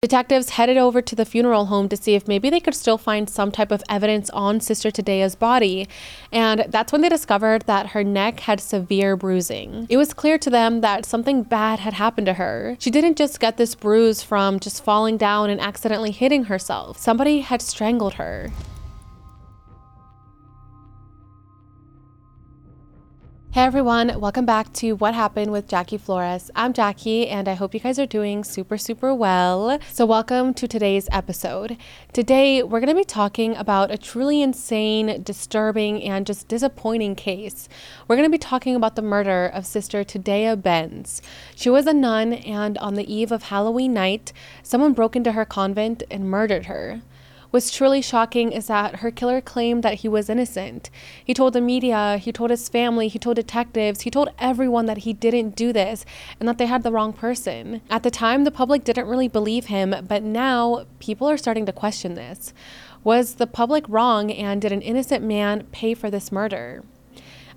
Detectives headed over to the funeral home to see if maybe they could still find some type of evidence on Sister Tadea's body, and that's when they discovered that her neck had severe bruising. It was clear to them that something bad had happened to her. She didn't just get this bruise from just falling down and accidentally hitting herself, somebody had strangled her. Hey everyone, welcome back to What Happened with Jackie Flores. I'm Jackie and I hope you guys are doing super, super well. So, welcome to today's episode. Today, we're going to be talking about a truly insane, disturbing, and just disappointing case. We're going to be talking about the murder of Sister Tadea Benz. She was a nun, and on the eve of Halloween night, someone broke into her convent and murdered her. What's truly shocking is that her killer claimed that he was innocent. He told the media, he told his family, he told detectives, he told everyone that he didn't do this and that they had the wrong person. At the time, the public didn't really believe him, but now people are starting to question this. Was the public wrong and did an innocent man pay for this murder?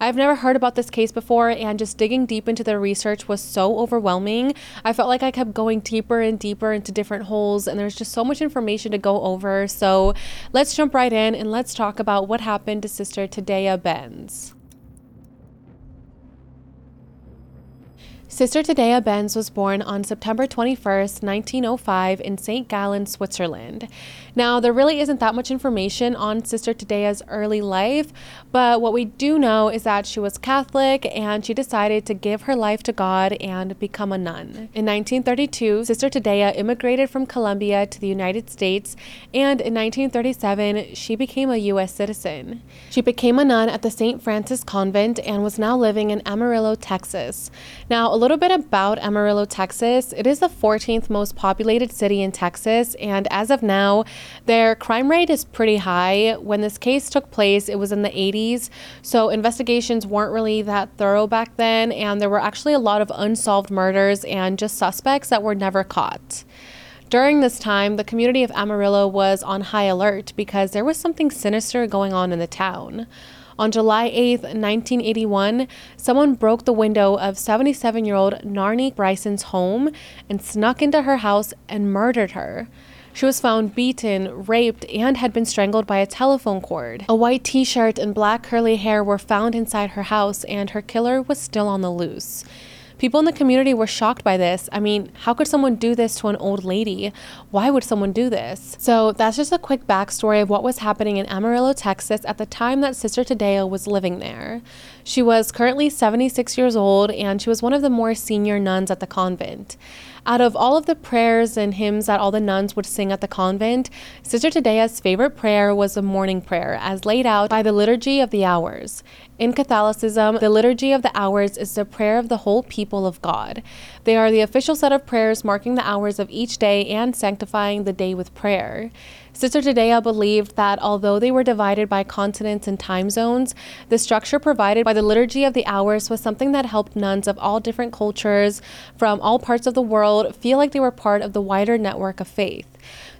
I've never heard about this case before, and just digging deep into the research was so overwhelming. I felt like I kept going deeper and deeper into different holes, and there's just so much information to go over. So let's jump right in and let's talk about what happened to Sister Tadea Benz. Sister Tadea Benz was born on September 21st, 1905, in St. Gallen, Switzerland. Now, there really isn't that much information on Sister Tadea's early life, but what we do know is that she was Catholic and she decided to give her life to God and become a nun. In 1932, Sister Tadea immigrated from Colombia to the United States, and in 1937, she became a U.S. citizen. She became a nun at the St. Francis Convent and was now living in Amarillo, Texas. Now, a little bit about Amarillo, Texas. It is the 14th most populated city in Texas, and as of now, their crime rate is pretty high. When this case took place, it was in the 80s, so investigations weren't really that thorough back then, and there were actually a lot of unsolved murders and just suspects that were never caught. During this time, the community of Amarillo was on high alert because there was something sinister going on in the town. On July 8, 1981, someone broke the window of 77 year old Narnie Bryson's home and snuck into her house and murdered her. She was found beaten, raped, and had been strangled by a telephone cord. A white t shirt and black curly hair were found inside her house, and her killer was still on the loose. People in the community were shocked by this. I mean, how could someone do this to an old lady? Why would someone do this? So, that's just a quick backstory of what was happening in Amarillo, Texas at the time that Sister Tadea was living there. She was currently 76 years old and she was one of the more senior nuns at the convent. Out of all of the prayers and hymns that all the nuns would sing at the convent, Sister Tadea's favorite prayer was the morning prayer, as laid out by the Liturgy of the Hours. In Catholicism, the Liturgy of the Hours is the prayer of the whole people of God. They are the official set of prayers marking the hours of each day and sanctifying the day with prayer. Sister Tadea believed that although they were divided by continents and time zones, the structure provided by the Liturgy of the Hours was something that helped nuns of all different cultures from all parts of the world feel like they were part of the wider network of faith.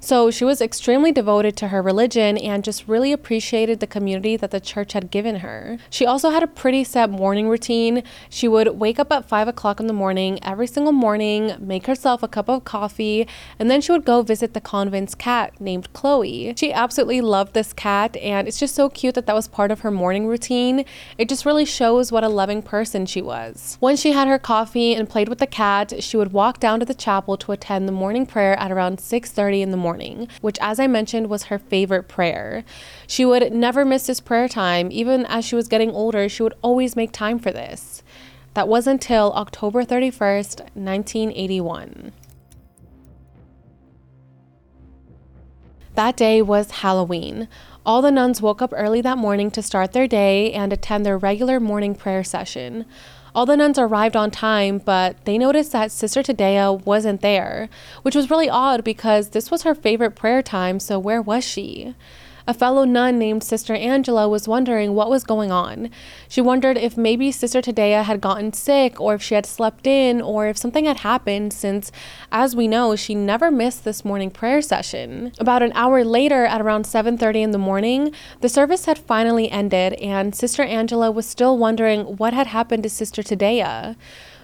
So she was extremely devoted to her religion and just really appreciated the community that the church had given her. She also had a pretty set morning routine. She would wake up at 5 o'clock in the morning every single morning, make herself a cup of coffee, and then she would go visit the convent's cat named Chloe. She absolutely loved this cat, and it's just so cute that that was part of her morning routine. It just really shows what a loving person she was. Once she had her coffee and played with the cat, she would walk down to the chapel to attend the morning prayer at around 6:30 in the morning morning, which, as I mentioned, was her favorite prayer. She would never miss this prayer time. Even as she was getting older, she would always make time for this. That was until October 31st, 1981. That day was Halloween. All the nuns woke up early that morning to start their day and attend their regular morning prayer session. All the nuns arrived on time, but they noticed that Sister Tadea wasn't there, which was really odd because this was her favorite prayer time, so where was she? A fellow nun named Sister Angela was wondering what was going on. She wondered if maybe Sister Tadea had gotten sick or if she had slept in or if something had happened since, as we know, she never missed this morning prayer session. About an hour later at around 7:30 in the morning, the service had finally ended and Sister Angela was still wondering what had happened to Sister Tadea.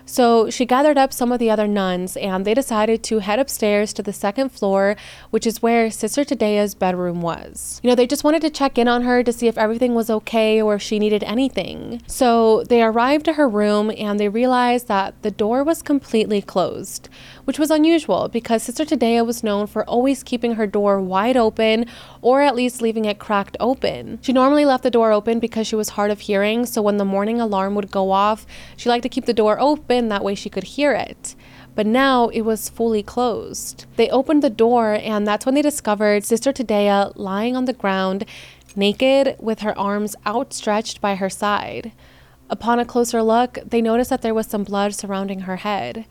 So she gathered up some of the other nuns and they decided to head upstairs to the second floor, which is where Sister Tadea's bedroom was. You know, they just wanted to check in on her to see if everything was okay or if she needed anything. So they arrived to her room and they realized that the door was completely closed, which was unusual because Sister Tadea was known for always keeping her door wide open or at least leaving it cracked open. She normally left the door open because she was hard of hearing, so when the morning alarm would go off, she liked to keep the door open that way she could hear it. But now it was fully closed. They opened the door, and that's when they discovered Sister Tadea lying on the ground, naked, with her arms outstretched by her side. Upon a closer look, they noticed that there was some blood surrounding her head.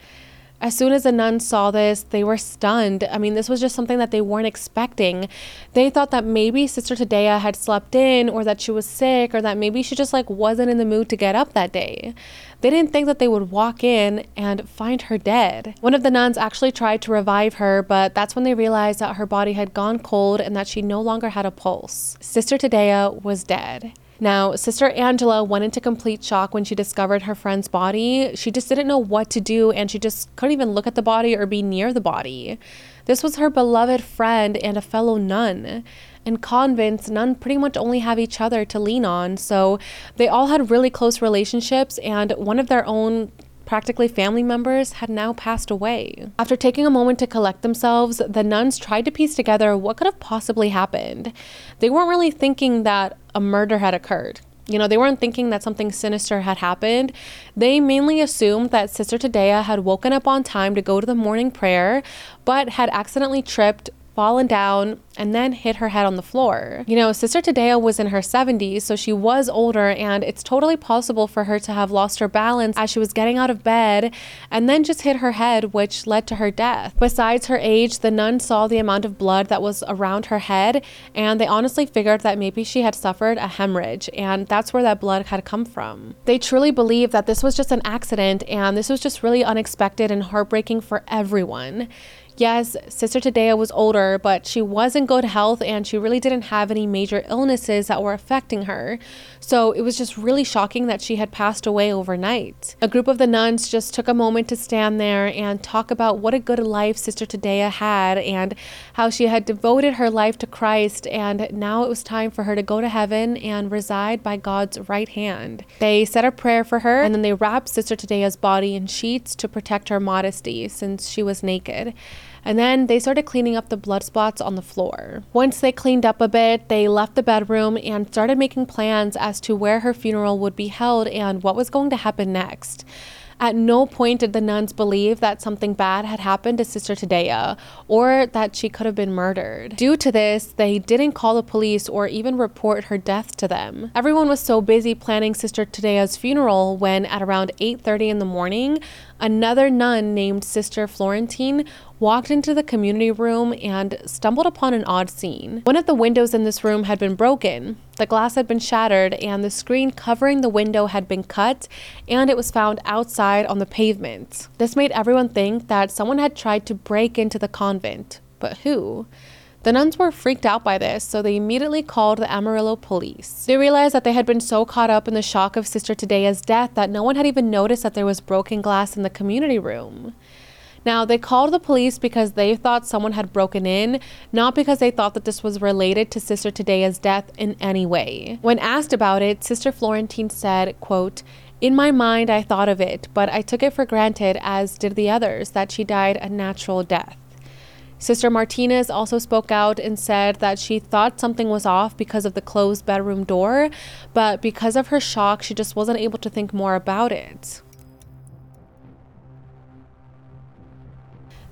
As soon as the nuns saw this, they were stunned. I mean, this was just something that they weren't expecting. They thought that maybe Sister Tadea had slept in or that she was sick or that maybe she just like wasn't in the mood to get up that day. They didn't think that they would walk in and find her dead. One of the nuns actually tried to revive her, but that's when they realized that her body had gone cold and that she no longer had a pulse. Sister Tadea was dead. Now, Sister Angela went into complete shock when she discovered her friend's body. She just didn't know what to do and she just couldn't even look at the body or be near the body. This was her beloved friend and a fellow nun. In convents, nuns pretty much only have each other to lean on, so they all had really close relationships, and one of their own practically family members, had now passed away. After taking a moment to collect themselves, the nuns tried to piece together what could have possibly happened. They weren't really thinking that a murder had occurred. You know, they weren't thinking that something sinister had happened. They mainly assumed that Sister Tadea had woken up on time to go to the morning prayer, but had accidentally tripped, fallen down, and then hit her head on the floor. You know, Sister Tadea was in her 70s, so she was older, and it's totally possible for her to have lost her balance as she was getting out of bed and then just hit her head, which led to her death. Besides her age, the nun saw the amount of blood that was around her head, and they honestly figured that maybe she had suffered a hemorrhage, and that's where that blood had come from. They truly believe that this was just an accident, and this was just really unexpected and heartbreaking for everyone. Yes, Sister Tadea was older, but she was in good health and she really didn't have any major illnesses that were affecting her. So it was just really shocking that she had passed away overnight. A group of the nuns just took a moment to stand there and talk about what a good life Sister Tadea had and how she had devoted her life to Christ and now it was time for her to go to heaven and reside by God's right hand. They said a prayer for her and then they wrapped Sister Tadea's body in sheets to protect her modesty since she was naked and then they started cleaning up the blood spots on the floor. Once they cleaned up a bit, they left the bedroom and started making plans as to where her funeral would be held and what was going to happen next. At no point did the nuns believe that something bad had happened to Sister Tadea or that she could have been murdered. Due to this, they didn't call the police or even report her death to them. Everyone was so busy planning Sister Tadea's funeral when at around 8:30 in the morning, another nun named Sister Florentine walked into the community room and stumbled upon an odd scene. One of the windows in this room had been broken, the glass had been shattered, and the screen covering the window had been cut, and it was found outside on the pavement. This made everyone think that someone had tried to break into the convent. But who? The nuns were freaked out by this, so they immediately called the Amarillo police. They realized that they had been so caught up in the shock of Sister Tadea's death that no one had even noticed that there was broken glass in the community room. Now, they called the police because they thought someone had broken in, not because they thought that this was related to Sister Tadea's death in any way. When asked about it, Sister Florentine said, quote, in my mind, I thought of it, but I took it for granted, as did the others, that she died a natural death. Sister Martinez also spoke out and said that she thought something was off because of the closed bedroom door, but because of her shock, she just wasn't able to think more about it.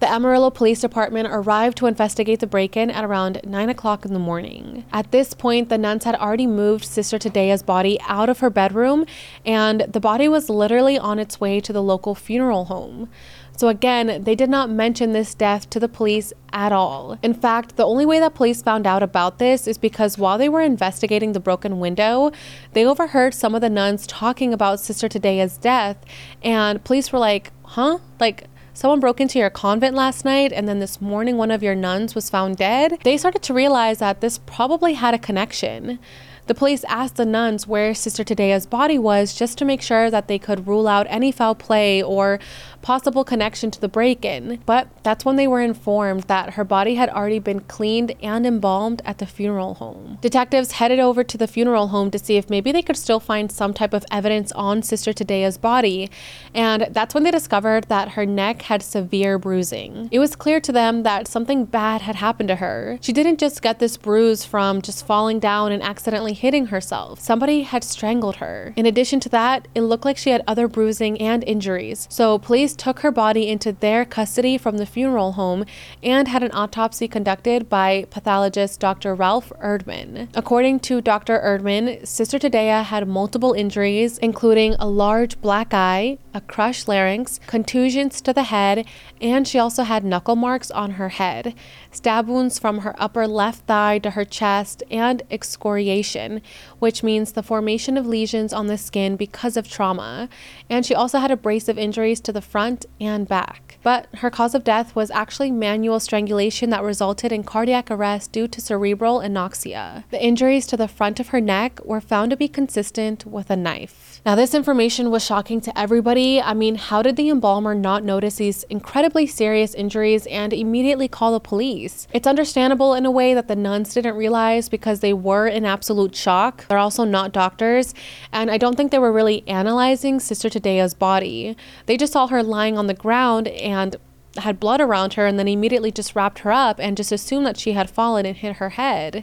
The Amarillo Police Department arrived to investigate the break in at around 9 o'clock in the morning. At this point, the nuns had already moved Sister Tadea's body out of her bedroom, and the body was literally on its way to the local funeral home. So, again, they did not mention this death to the police at all. In fact, the only way that police found out about this is because while they were investigating the broken window, they overheard some of the nuns talking about Sister Tadea's death, and police were like, huh? Like, someone broke into your convent last night and then this morning one of your nuns was found dead, they started to realize that this probably had a connection. The police asked the nuns where Sister Tadea's body was just to make sure that they could rule out any foul play or possible connection to the break in. But that's when they were informed that her body had already been cleaned and embalmed at the funeral home. Detectives headed over to the funeral home to see if maybe they could still find some type of evidence on Sister Tadea's body, and that's when they discovered that her neck had severe bruising. It was clear to them that something bad had happened to her. She didn't just get this bruise from just falling down and accidentally hitting herself. Somebody had strangled her. In addition to that, it looked like she had other bruising and injuries. So police took her body into their custody from the funeral home and had an autopsy conducted by pathologist Dr. Ralph Erdmann. According to Dr. Erdmann, Sister Tadea had multiple injuries, including a large black eye, a crushed larynx, contusions to the head, and she also had knuckle marks on her head, stab wounds from her upper left thigh to her chest, and excoriation, which means the formation of lesions on the skin because of trauma. And she also had abrasive injuries to the front and back. But her cause of death was actually manual strangulation that resulted in cardiac arrest due to cerebral anoxia. The injuries to the front of her neck were found to be consistent with a knife. Now, this information was shocking to everybody. I mean, how did the embalmer not notice these incredibly serious injuries and immediately call the police? It's understandable in a way that the nuns didn't realize because they were in absolute shock. They're also not doctors, and I don't think they were really analyzing Sister Tadea's body. They just saw her lying on the ground and had blood around her and then immediately just wrapped her up and just assumed that she had fallen and hit her head.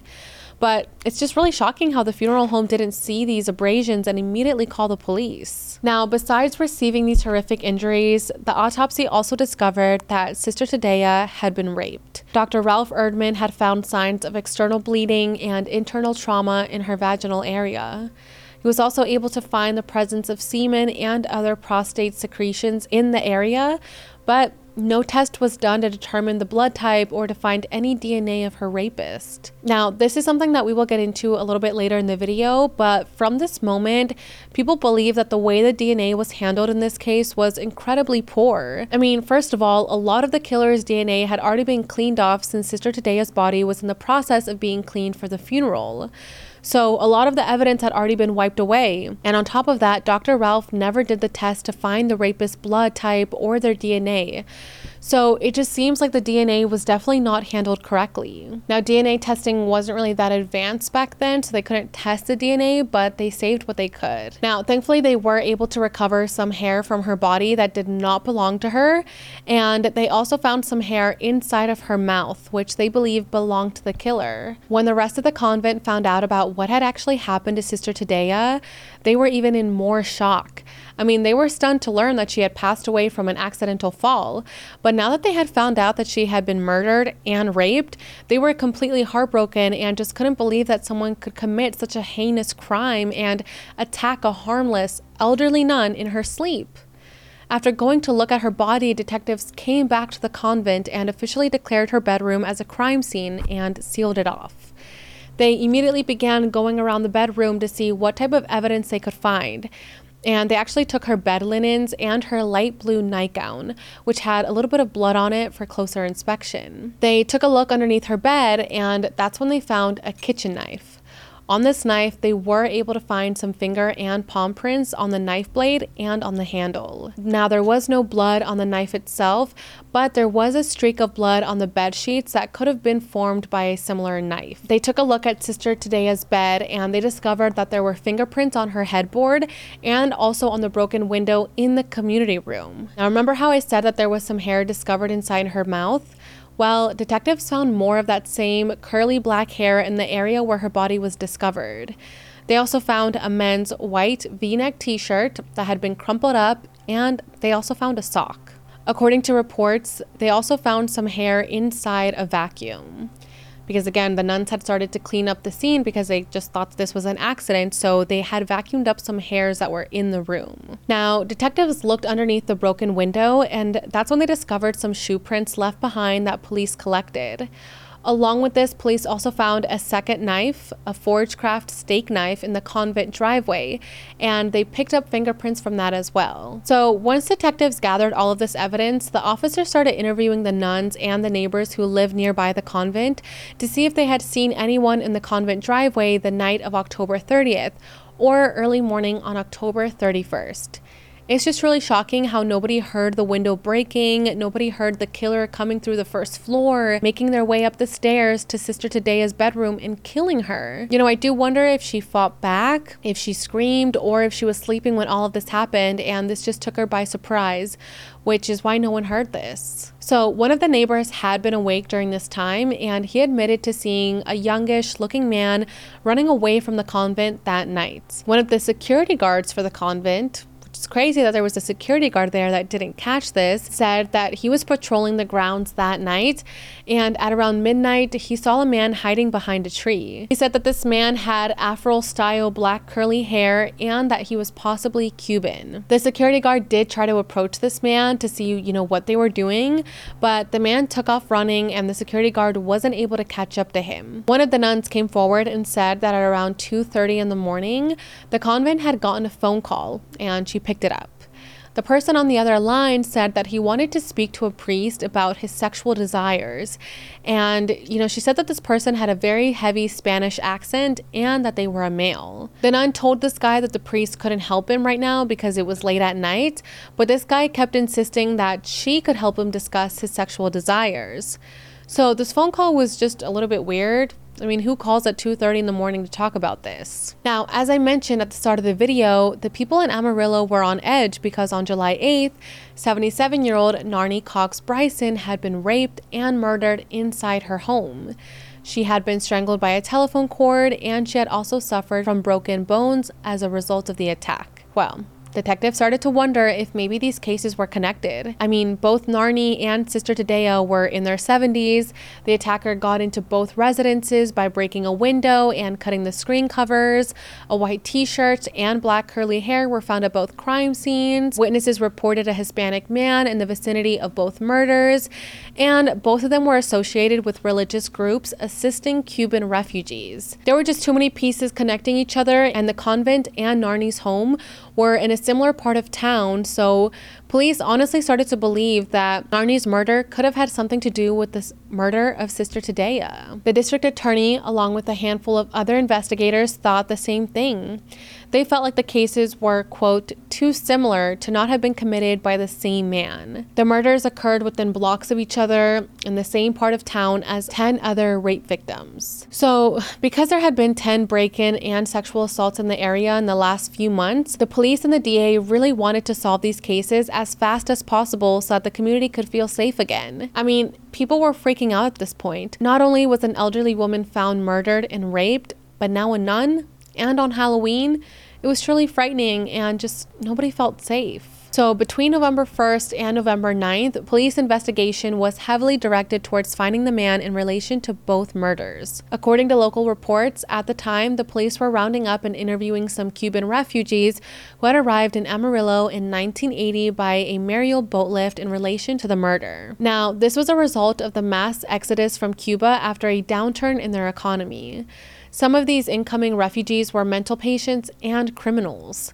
But it's just really shocking how the funeral home didn't see these abrasions and immediately call the police. Now, besides receiving these horrific injuries, the autopsy also discovered that Sister Tadea had been raped. Dr. Ralph Erdmann had found signs of external bleeding and internal trauma in her vaginal area. He was also able to find the presence of semen and other prostate secretions in the area, but no test was done to determine the blood type or to find any DNA of her rapist. Now, this is something that we will get into a little bit later in the video, but from this moment, people believe that the way the DNA was handled in this case was incredibly poor. I mean, first of all, a lot of the killer's DNA had already been cleaned off since Sister Tadea's body was in the process of being cleaned for the funeral. So a lot of the evidence had already been wiped away. And on top of that, Dr. Ralph never did the test to find the rapist's blood type or their DNA. So it just seems like the DNA was definitely not handled correctly. Now, DNA testing wasn't really that advanced back then, so they couldn't test the DNA, but they saved what they could. Now, thankfully, they were able to recover some hair from her body that did not belong to her, and they also found some hair inside of her mouth, which they believe belonged to the killer. When the rest of the convent found out about what had actually happened to Sister Tadea, they were even in more shock. I mean, they were stunned to learn that she had passed away from an accidental fall, but now that they had found out that she had been murdered and raped, they were completely heartbroken and just couldn't believe that someone could commit such a heinous crime and attack a harmless elderly nun in her sleep. After going to look at her body, detectives came back to the convent and officially declared her bedroom as a crime scene and sealed it off. They immediately began going around the bedroom to see what type of evidence they could find and they actually took her bed linens and her light blue nightgown, which had a little bit of blood on it for closer inspection. They took a look underneath her bed, and that's when they found a kitchen knife. On this knife, they were able to find some finger and palm prints on the knife blade and on the handle. Now, there was no blood on the knife itself, but there was a streak of blood on the bed sheets that could have been formed by a similar knife. They took a look at Sister Tadea's bed and they discovered that there were fingerprints on her headboard and also on the broken window in the community room. Now, remember how I said that there was some hair discovered inside her mouth? Well, detectives found more of that same curly black hair in the area where her body was discovered. They also found a men's white v neck t shirt that had been crumpled up, and they also found a sock. According to reports, they also found some hair inside a vacuum because again the nuns had started to clean up the scene because they just thought this was an accident so they had vacuumed up some hairs that were in the room. Now detectives looked underneath the broken window and that's when they discovered some shoe prints left behind that police collected Along with this, police also found a second knife, a Forged Craft steak knife in the convent driveway, and they picked up fingerprints from that as well. So, once detectives gathered all of this evidence, the officers started interviewing the nuns and the neighbors who lived nearby the convent to see if they had seen anyone in the convent driveway the night of October 30th or early morning on October 31st. It's just really shocking how nobody heard the window breaking, nobody heard the killer coming through the first floor, making their way up the stairs to Sister Tadea's bedroom and killing her. You know, I do wonder if she fought back, if she screamed, or if she was sleeping when all of this happened and this just took her by surprise, which is why no one heard this. So, one of the neighbors had been awake during this time, and he admitted to seeing a youngish looking man running away from the convent that night. One of the security guards for the convent, it's crazy that there was a security guard there that didn't catch this, said that he was patrolling the grounds that night and at around midnight he saw a man hiding behind a tree. He said that this man had afro style black curly hair and that he was possibly Cuban. The security guard did try to approach this man to see, you know, what they were doing, but the man took off running and the security guard wasn't able to catch up to him. One of the nuns came forward and said that at around 2:30 in the morning, the convent had gotten a phone call and she picked it up. The person on the other line said that he wanted to speak to a priest about his sexual desires. And, you know, she said that this person had a very heavy Spanish accent and that they were a male. The nun told this guy that the priest couldn't help him right now because it was late at night, but this guy kept insisting that she could help him discuss his sexual desires. So this phone call was just a little bit weird. I mean, who calls at 2:30 in the morning to talk about this? Now, as I mentioned at the start of the video, the people in Amarillo were on edge because on July 8th, 77-year-old Narnie Box Bryson had been raped and murdered inside her home. She had been strangled by a telephone cord and she had also suffered from broken bones as a result of the attack. Well, Detectives started to wonder if maybe these cases were connected. I mean, both Narnie and Sister Tadea were in their 70s. The attacker got into both residences by breaking a window and cutting the screen covers. A white t shirt and black curly hair were found at both crime scenes. Witnesses reported a Hispanic man in the vicinity of both murders, and both of them were associated with religious groups assisting Cuban refugees. There were just too many pieces connecting each other, and the convent and Narnie's home were in a similar part of town, so police honestly started to believe that Narnie's murder could have had something to do with the murder of Sister Tadea. The district attorney, along with a handful of other investigators, thought the same thing. They felt like the cases were, quote, too similar to not have been committed by the same man. The murders occurred within blocks of each other in the same part of town as 10 other rape victims. So, because there had been 10 break in and sexual assaults in the area in the last few months, the police and the DA really wanted to solve these cases as fast as possible so that the community could feel safe again. I mean, people were freaking out at this point. Not only was an elderly woman found murdered and raped, but now a nun and on Halloween, it was truly frightening and just nobody felt safe. So, between November 1st and November 9th, police investigation was heavily directed towards finding the man in relation to both murders. According to local reports, at the time, the police were rounding up and interviewing some Cuban refugees who had arrived in Amarillo in 1980 by a Mariel boat lift in relation to the murder. Now, this was a result of the mass exodus from Cuba after a downturn in their economy. Some of these incoming refugees were mental patients and criminals.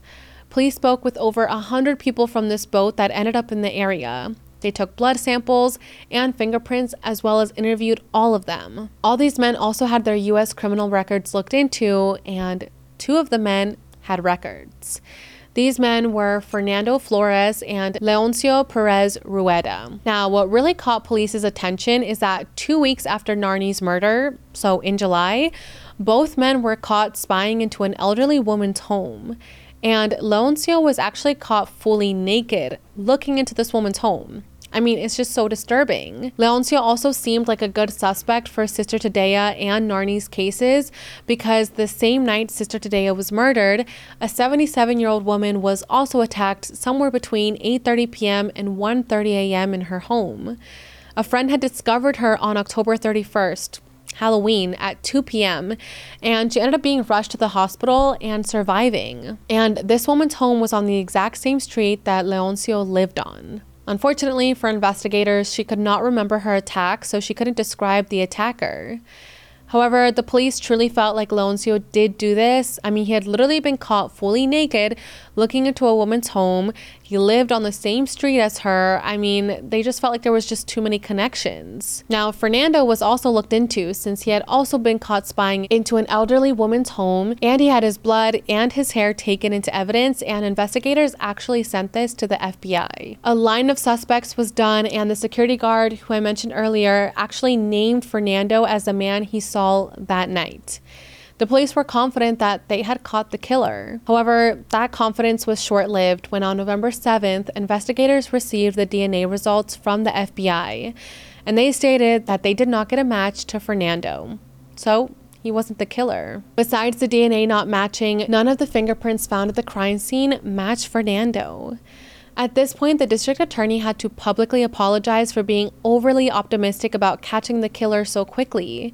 Police spoke with over 100 people from this boat that ended up in the area. They took blood samples and fingerprints as well as interviewed all of them. All these men also had their U.S. criminal records looked into, and two of the men had records. These men were Fernando Flores and Leoncio Perez Rueda. Now, what really caught police's attention is that two weeks after Narnie's murder, so in July, both men were caught spying into an elderly woman's home. And Leoncio was actually caught fully naked looking into this woman's home. I mean, it's just so disturbing. Leoncio also seemed like a good suspect for Sister Tadea and Narnie's cases because the same night Sister Tadea was murdered, a 77-year-old woman was also attacked somewhere between 8:30 p.m. and 1:30 a.m. in her home. A friend had discovered her on October 31st, Halloween at 2 p.m. And she ended up being rushed to the hospital and surviving. And this woman's home was on the exact same street that Leoncio lived on. Unfortunately for investigators, she could not remember her attack, so she couldn't describe the attacker. However, the police truly felt like Leoncio did do this. I mean, he had literally been caught fully naked looking into a woman's home. He lived on the same street as her. I mean, they just felt like there was just too many connections. Now, Fernando was also looked into since he had also been caught spying into an elderly woman's home and he had his blood and his hair taken into evidence, and investigators actually sent this to the FBI. A line of suspects was done, and the security guard, who I mentioned earlier, actually named Fernando as the man he saw that night. The police were confident that they had caught the killer. However, that confidence was short lived when on November 7th, investigators received the DNA results from the FBI, and they stated that they did not get a match to Fernando. So, he wasn't the killer. Besides the DNA not matching, none of the fingerprints found at the crime scene matched Fernando. At this point, the district attorney had to publicly apologize for being overly optimistic about catching the killer so quickly.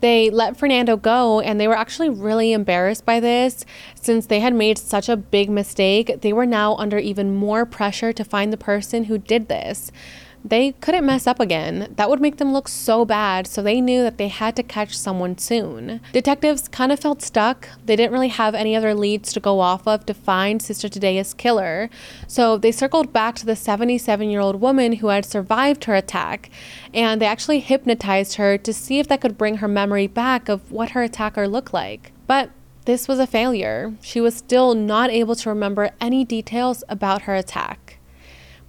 They let Fernando go, and they were actually really embarrassed by this. Since they had made such a big mistake, they were now under even more pressure to find the person who did this they couldn't mess up again. That would make them look so bad, so they knew that they had to catch someone soon. Detectives kind of felt stuck. They didn't really have any other leads to go off of to find Sister Tadea's killer, so they circled back to the 77 year old woman who had survived her attack, and they actually hypnotized her to see if that could bring her memory back of what her attacker looked like. But this was a failure. She was still not able to remember any details about her attack.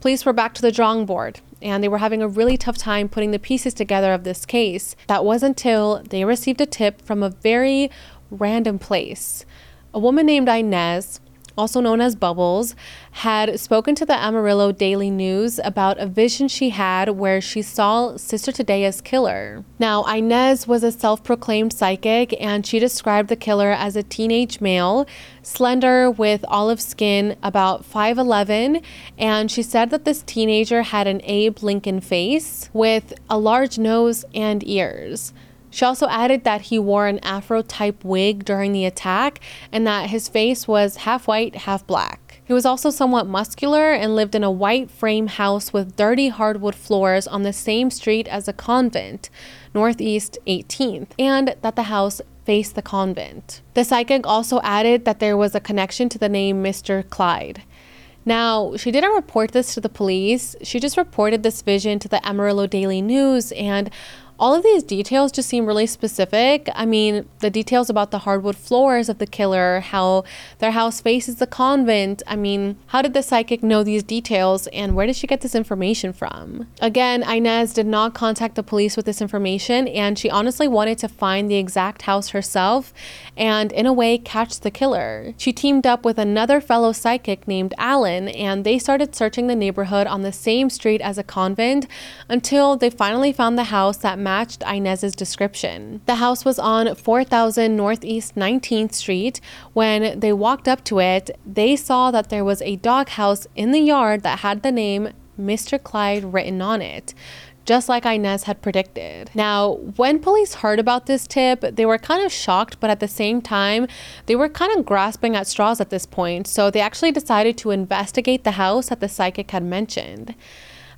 Police were back to the drawing board and they were having a really tough time putting the pieces together of this case. That was until they received a tip from a very random place. A woman named Inez also known as Bubbles, had spoken to the Amarillo Daily News about a vision she had where she saw Sister Tadea's killer. Now, Inez was a self proclaimed psychic, and she described the killer as a teenage male, slender with olive skin, about 5'11, and she said that this teenager had an Abe Lincoln face with a large nose and ears. She also added that he wore an afro type wig during the attack and that his face was half white, half black. He was also somewhat muscular and lived in a white frame house with dirty hardwood floors on the same street as a convent, Northeast 18th, and that the house faced the convent. The psychic also added that there was a connection to the name Mr. Clyde. Now, she didn't report this to the police. She just reported this vision to the Amarillo Daily News, and all of these details just seem really specific. I mean, the details about the hardwood floors of the killer, how their house faces the convent. I mean, how did the psychic know these details and where did she get this information from? Again, Inez did not contact the police with this information and she honestly wanted to find the exact house herself and, in a way, catch the killer. She teamed up with another fellow psychic named Alan and they started searching the neighborhood on the same street as a convent until they finally found the house that matched Inez's description. The house was on 4000 Northeast 19th Street. When they walked up to it, they saw that there was a doghouse in the yard that had the name Mr. Clyde written on it just like Inez had predicted. Now, when police heard about this tip, they were kind of shocked, but at the same time, they were kind of grasping at straws at this point. So they actually decided to investigate the house that the psychic had mentioned.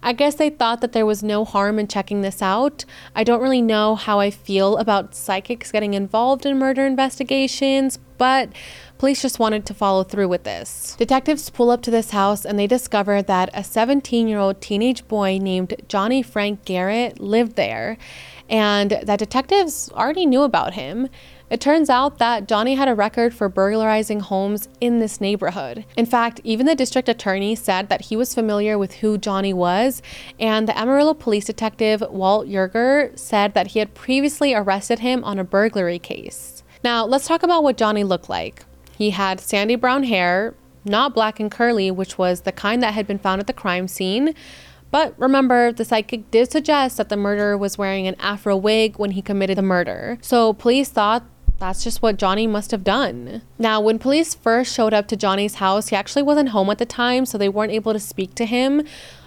I guess they thought that there was no harm in checking this out. I don't really know how I feel about psychics getting involved in murder investigations, but police just wanted to follow through with this. Detectives pull up to this house and they discover that a 17 year old teenage boy named Johnny Frank Garrett lived there, and that detectives already knew about him. It turns out that Johnny had a record for burglarizing homes in this neighborhood. In fact, even the district attorney said that he was familiar with who Johnny was, and the Amarillo police detective Walt Yerger said that he had previously arrested him on a burglary case. Now, let's talk about what Johnny looked like. He had sandy brown hair, not black and curly, which was the kind that had been found at the crime scene. But remember, the psychic did suggest that the murderer was wearing an afro wig when he committed the murder. So police thought that's just what Johnny must have done. Now, when police first showed up to Johnny's house, he actually wasn't home at the time, so they weren't able to speak to him.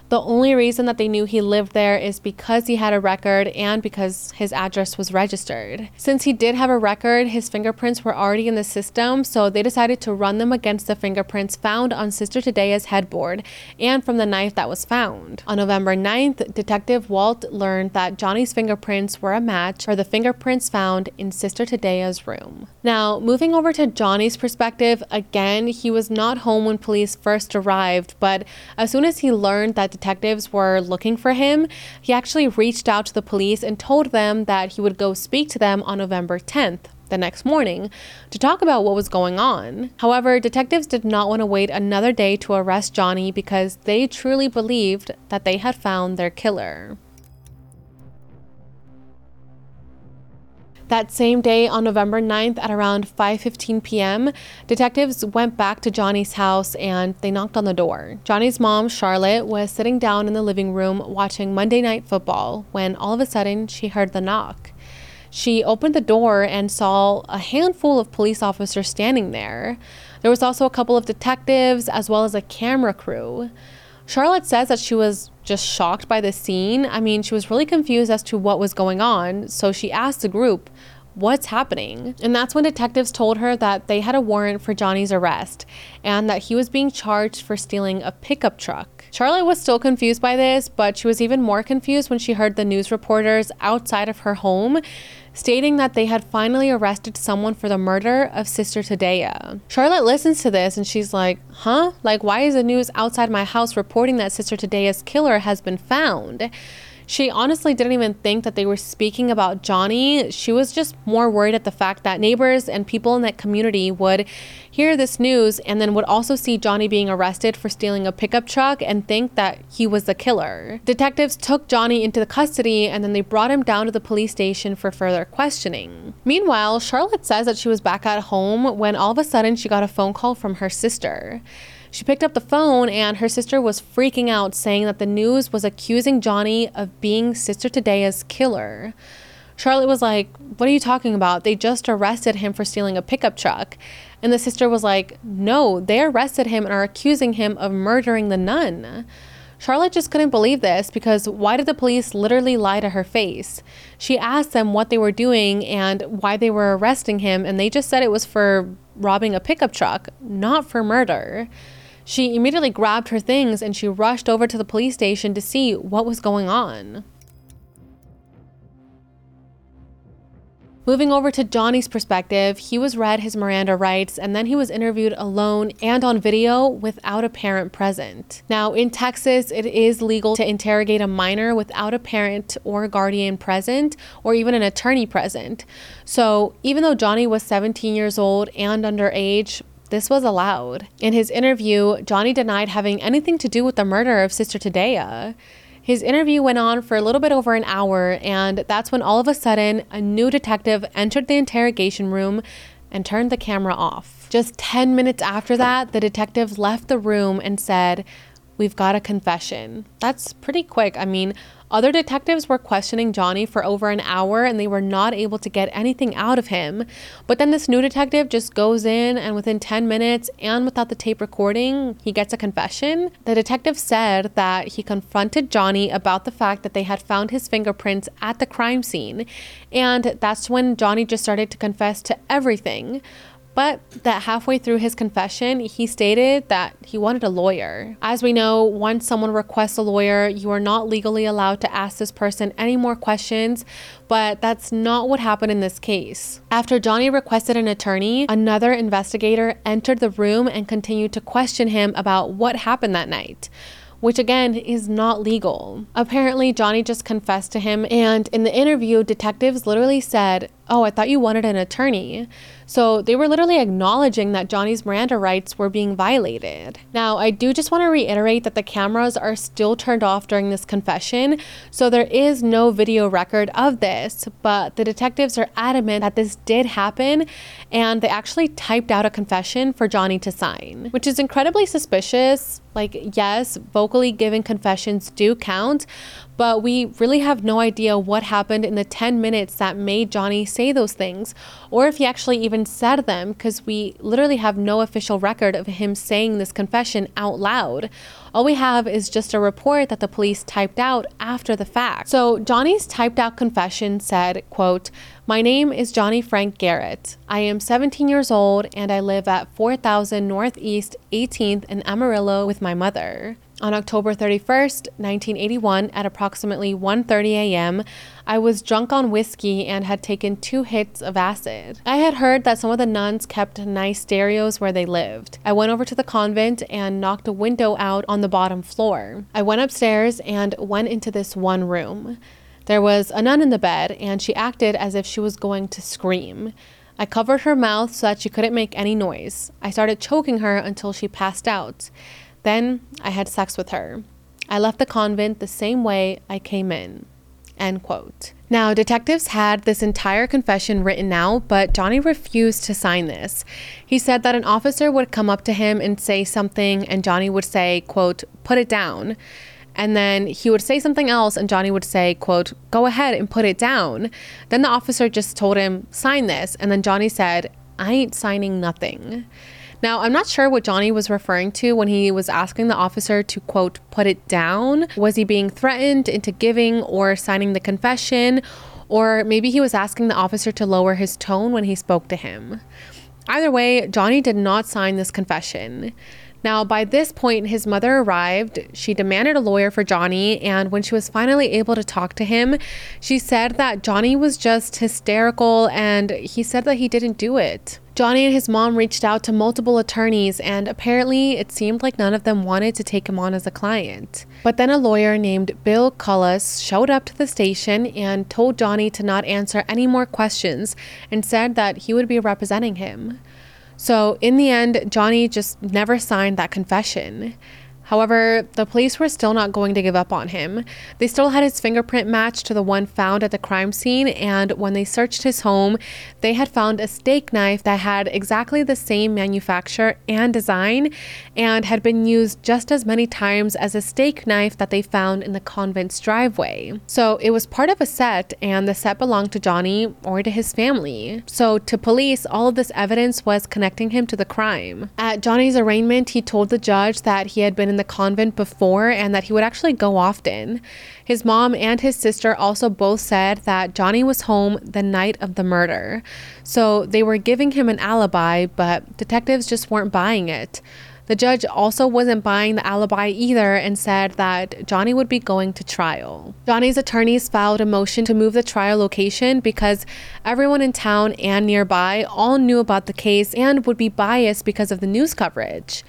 The only reason that they knew he lived there is because he had a record and because his address was registered. Since he did have a record, his fingerprints were already in the system, so they decided to run them against the fingerprints found on Sister Tadea's headboard and from the knife that was found. On November 9th, Detective Walt learned that Johnny's fingerprints were a match for the fingerprints found in Sister Tadea's room. Now, moving over to Johnny's perspective, again, he was not home when police first arrived, but as soon as he learned that detectives were looking for him, he actually reached out to the police and told them that he would go speak to them on November 10th, the next morning to talk about what was going on. However, detectives did not want to wait another day to arrest Johnny because they truly believed that they had found their killer. That same day on November 9th at around 5:15 p.m., detectives went back to Johnny's house and they knocked on the door. Johnny's mom, Charlotte, was sitting down in the living room watching Monday Night Football when all of a sudden she heard the knock. She opened the door and saw a handful of police officers standing there. There was also a couple of detectives as well as a camera crew. Charlotte says that she was just shocked by the scene. I mean, she was really confused as to what was going on, so she asked the group, What's happening? And that's when detectives told her that they had a warrant for Johnny's arrest and that he was being charged for stealing a pickup truck. Charlotte was still confused by this, but she was even more confused when she heard the news reporters outside of her home stating that they had finally arrested someone for the murder of Sister Tadea. Charlotte listens to this and she's like, huh? Like, why is the news outside my house reporting that Sister Tadea's killer has been found? She honestly didn't even think that they were speaking about Johnny. She was just more worried at the fact that neighbors and people in that community would hear this news and then would also see Johnny being arrested for stealing a pickup truck and think that he was the killer. Detectives took Johnny into custody and then they brought him down to the police station for further questioning. Meanwhile, Charlotte says that she was back at home when all of a sudden she got a phone call from her sister. She picked up the phone and her sister was freaking out, saying that the news was accusing Johnny of being Sister Tadea's killer. Charlotte was like, What are you talking about? They just arrested him for stealing a pickup truck. And the sister was like, No, they arrested him and are accusing him of murdering the nun. Charlotte just couldn't believe this because why did the police literally lie to her face? She asked them what they were doing and why they were arresting him, and they just said it was for robbing a pickup truck, not for murder. She immediately grabbed her things and she rushed over to the police station to see what was going on. Moving over to Johnny's perspective, he was read his Miranda rights and then he was interviewed alone and on video without a parent present. Now, in Texas, it is legal to interrogate a minor without a parent or guardian present or even an attorney present. So, even though Johnny was 17 years old and underage, this was allowed. In his interview, Johnny denied having anything to do with the murder of Sister Tadea. His interview went on for a little bit over an hour, and that's when all of a sudden a new detective entered the interrogation room and turned the camera off. Just 10 minutes after that, the detective left the room and said, We've got a confession. That's pretty quick. I mean, other detectives were questioning Johnny for over an hour and they were not able to get anything out of him. But then this new detective just goes in and within 10 minutes and without the tape recording, he gets a confession. The detective said that he confronted Johnny about the fact that they had found his fingerprints at the crime scene. And that's when Johnny just started to confess to everything but that halfway through his confession, he stated that he wanted a lawyer. As we know, once someone requests a lawyer, you are not legally allowed to ask this person any more questions, but that's not what happened in this case. After Johnny requested an attorney, another investigator entered the room and continued to question him about what happened that night which again is not legal. Apparently, Johnny just confessed to him, and in the interview, detectives literally said, Oh, I thought you wanted an attorney. So they were literally acknowledging that Johnny's Miranda rights were being violated. Now, I do just want to reiterate that the cameras are still turned off during this confession, so there is no video record of this, but the detectives are adamant that this did happen and they actually typed out a confession for Johnny to sign, which is incredibly suspicious. Like, yes, vocally given confessions do count, but we really have no idea what happened in the 10 minutes that made Johnny say those things, or if he actually even said them, because we literally have no official record of him saying this confession out loud. All we have is just a report that the police typed out after the fact. So Johnny's typed out confession said, quote, my name is Johnny Frank Garrett. I am 17 years old and I live at 4000 Northeast 18th in Amarillo with my mother. On October 31st, 1981, at approximately 1:30 a.m., I was drunk on whiskey and had taken two hits of acid. I had heard that some of the nuns kept nice stereos where they lived. I went over to the convent and knocked a window out on the bottom floor. I went upstairs and went into this one room. There was a nun in the bed, and she acted as if she was going to scream. I covered her mouth so that she couldn't make any noise. I started choking her until she passed out. Then I had sex with her. I left the convent the same way I came in. End quote. Now, detectives had this entire confession written out, but Johnny refused to sign this. He said that an officer would come up to him and say something, and Johnny would say, quote, put it down. And then he would say something else, and Johnny would say, quote, go ahead and put it down. Then the officer just told him, sign this. And then Johnny said, I ain't signing nothing. Now, I'm not sure what Johnny was referring to when he was asking the officer to, quote, put it down. Was he being threatened into giving or signing the confession? Or maybe he was asking the officer to lower his tone when he spoke to him. Either way, Johnny did not sign this confession. Now, by this point, his mother arrived. She demanded a lawyer for Johnny, and when she was finally able to talk to him, she said that Johnny was just hysterical and he said that he didn't do it. Johnny and his mom reached out to multiple attorneys, and apparently it seemed like none of them wanted to take him on as a client. But then a lawyer named Bill Cullis showed up to the station and told Johnny to not answer any more questions and said that he would be representing him. So, in the end, Johnny just never signed that confession. However, the police were still not going to give up on him. They still had his fingerprint matched to the one found at the crime scene, and when they searched his home, they had found a steak knife that had exactly the same manufacture and design and had been used just as many times as a steak knife that they found in the convent's driveway. So it was part of a set, and the set belonged to Johnny or to his family. So to police, all of this evidence was connecting him to the crime. At Johnny's arraignment, he told the judge that he had been in the convent before and that he would actually go often. His mom and his sister also both said that Johnny was home the night of the murder. So they were giving him an alibi, but detectives just weren't buying it. The judge also wasn't buying the alibi either and said that Johnny would be going to trial. Johnny's attorneys filed a motion to move the trial location because everyone in town and nearby all knew about the case and would be biased because of the news coverage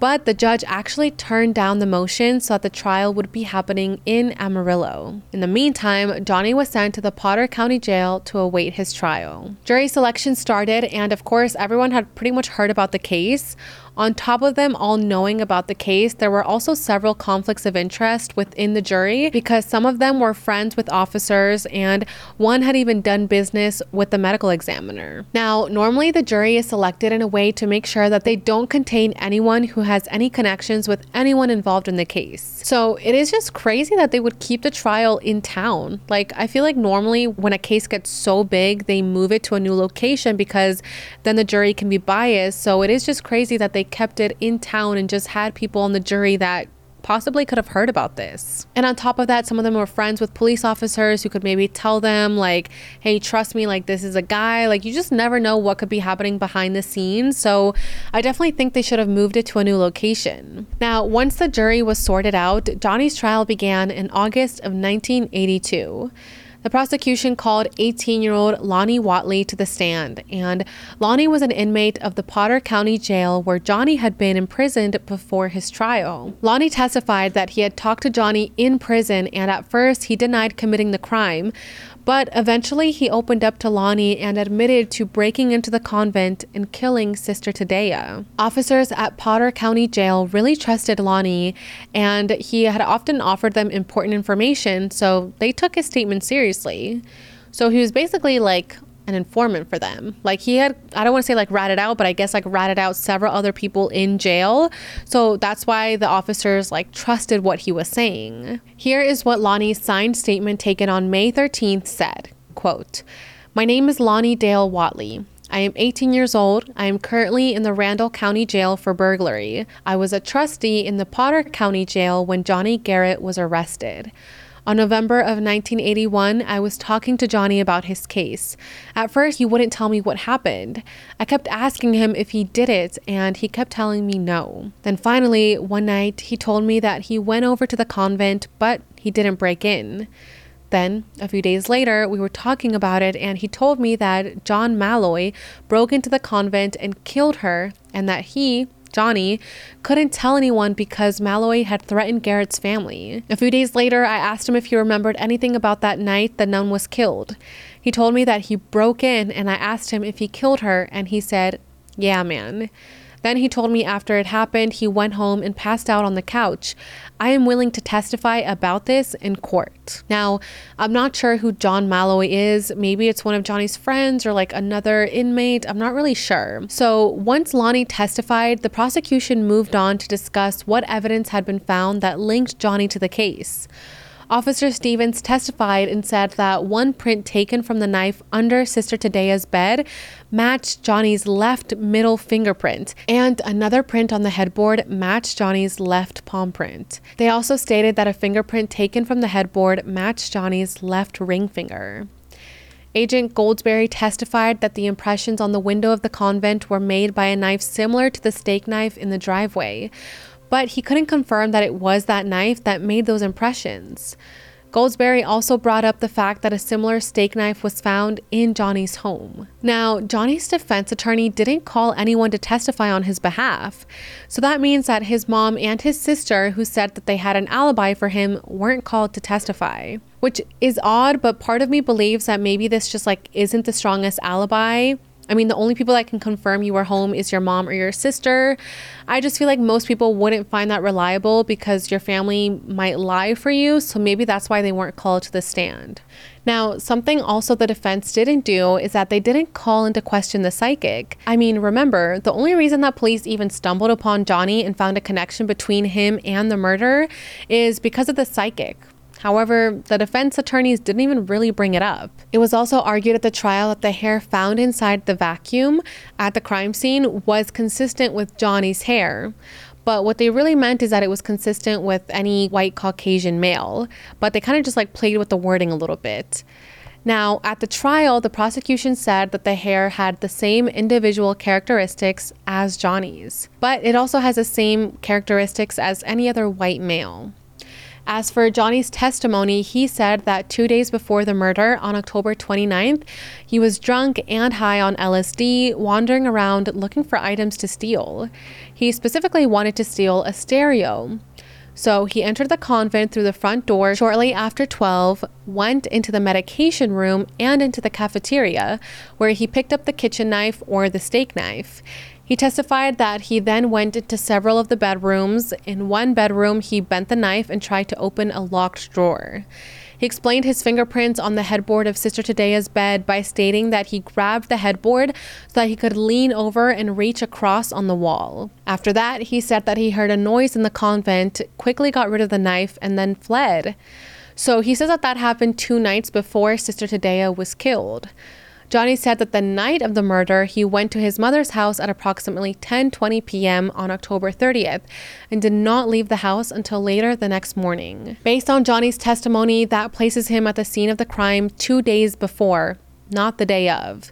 but the judge actually turned down the motion so that the trial would be happening in Amarillo. In the meantime, Johnny was sent to the Potter County Jail to await his trial. Jury selection started, and of course, everyone had pretty much heard about the case. On top of them all knowing about the case, there were also several conflicts of interest within the jury because some of them were friends with officers and one had even done business with the medical examiner. Now, normally the jury is selected in a way to make sure that they don't contain anyone who has any connections with anyone involved in the case. So it is just crazy that they would keep the trial in town. Like, I feel like normally when a case gets so big, they move it to a new location because then the jury can be biased. So it is just crazy that they kept it in town and just had people on the jury that possibly could have heard about this. And on top of that, some of them were friends with police officers who could maybe tell them, like, hey, trust me, like, this is a guy. Like, you just never know what could be happening behind the scenes. So I definitely think they should have moved it to a new location. Now, once the jury was sorted out, Johnny's trial began in August of 1982. The prosecution called 18 year old Lonnie Watley to the stand, and Lonnie was an inmate of the Potter County Jail where Johnny had been imprisoned before his trial. Lonnie testified that he had talked to Johnny in prison, and at first he denied committing the crime, but eventually he opened up to Lonnie and admitted to breaking into the convent and killing Sister Tadea. Officers at Potter County Jail really trusted Lonnie, and he had often offered them important information, so they took his statement seriously. So he was basically like an informant for them. Like he had, I don't want to say like ratted out, but I guess like ratted out several other people in jail. So that's why the officers like trusted what he was saying. Here is what Lonnie's signed statement taken on May 13th said, quote, My name is Lonnie Dale Watley. I am 18 years old. I am currently in the Randall County Jail for burglary. I was a trustee in the Potter County Jail when Johnny Garrett was arrested. On November of 1981, I was talking to Johnny about his case. At first, he wouldn't tell me what happened. I kept asking him if he did it, and he kept telling me no. Then finally, one night, he told me that he went over to the convent, but he didn't break in. Then, a few days later, we were talking about it, and he told me that John Malloy broke into the convent and killed her, and that he, Johnny, couldn't tell anyone because Malloy had threatened Garrett's family. A few days later, I asked him if he remembered anything about that night the nun was killed. He told me that he broke in, and I asked him if he killed her, and he said, Yeah, man. Then he told me after it happened, he went home and passed out on the couch. I am willing to testify about this in court. Now, I'm not sure who John Malloy is. Maybe it's one of Johnny's friends or like another inmate. I'm not really sure. So, once Lonnie testified, the prosecution moved on to discuss what evidence had been found that linked Johnny to the case. Officer Stevens testified and said that one print taken from the knife under Sister Tadea's bed matched Johnny's left middle fingerprint, and another print on the headboard matched Johnny's left palm print. They also stated that a fingerprint taken from the headboard matched Johnny's left ring finger. Agent Goldsberry testified that the impressions on the window of the convent were made by a knife similar to the steak knife in the driveway but he couldn't confirm that it was that knife that made those impressions. Goldsberry also brought up the fact that a similar steak knife was found in Johnny's home. Now, Johnny's defense attorney didn't call anyone to testify on his behalf. So that means that his mom and his sister, who said that they had an alibi for him, weren't called to testify. Which is odd, but part of me believes that maybe this just like isn't the strongest alibi I mean, the only people that can confirm you were home is your mom or your sister. I just feel like most people wouldn't find that reliable because your family might lie for you. So maybe that's why they weren't called to the stand. Now, something also the defense didn't do is that they didn't call into question the psychic. I mean, remember, the only reason that police even stumbled upon Johnny and found a connection between him and the murder is because of the psychic, However, the defense attorneys didn't even really bring it up. It was also argued at the trial that the hair found inside the vacuum at the crime scene was consistent with Johnny's hair. But what they really meant is that it was consistent with any white Caucasian male. But they kind of just like played with the wording a little bit. Now, at the trial, the prosecution said that the hair had the same individual characteristics as Johnny's, but it also has the same characteristics as any other white male. As for Johnny's testimony, he said that two days before the murder, on October 29th, he was drunk and high on LSD, wandering around looking for items to steal. He specifically wanted to steal a stereo. So he entered the convent through the front door shortly after 12, went into the medication room and into the cafeteria, where he picked up the kitchen knife or the steak knife. He testified that he then went into several of the bedrooms. In one bedroom, he bent the knife and tried to open a locked drawer. He explained his fingerprints on the headboard of Sister Tadea's bed by stating that he grabbed the headboard so that he could lean over and reach across on the wall. After that, he said that he heard a noise in the convent, quickly got rid of the knife, and then fled. So he says that that happened two nights before Sister Tadea was killed. Johnny said that the night of the murder, he went to his mother's house at approximately 10:20 p.m. on October 30th and did not leave the house until later the next morning. Based on Johnny's testimony, that places him at the scene of the crime 2 days before, not the day of.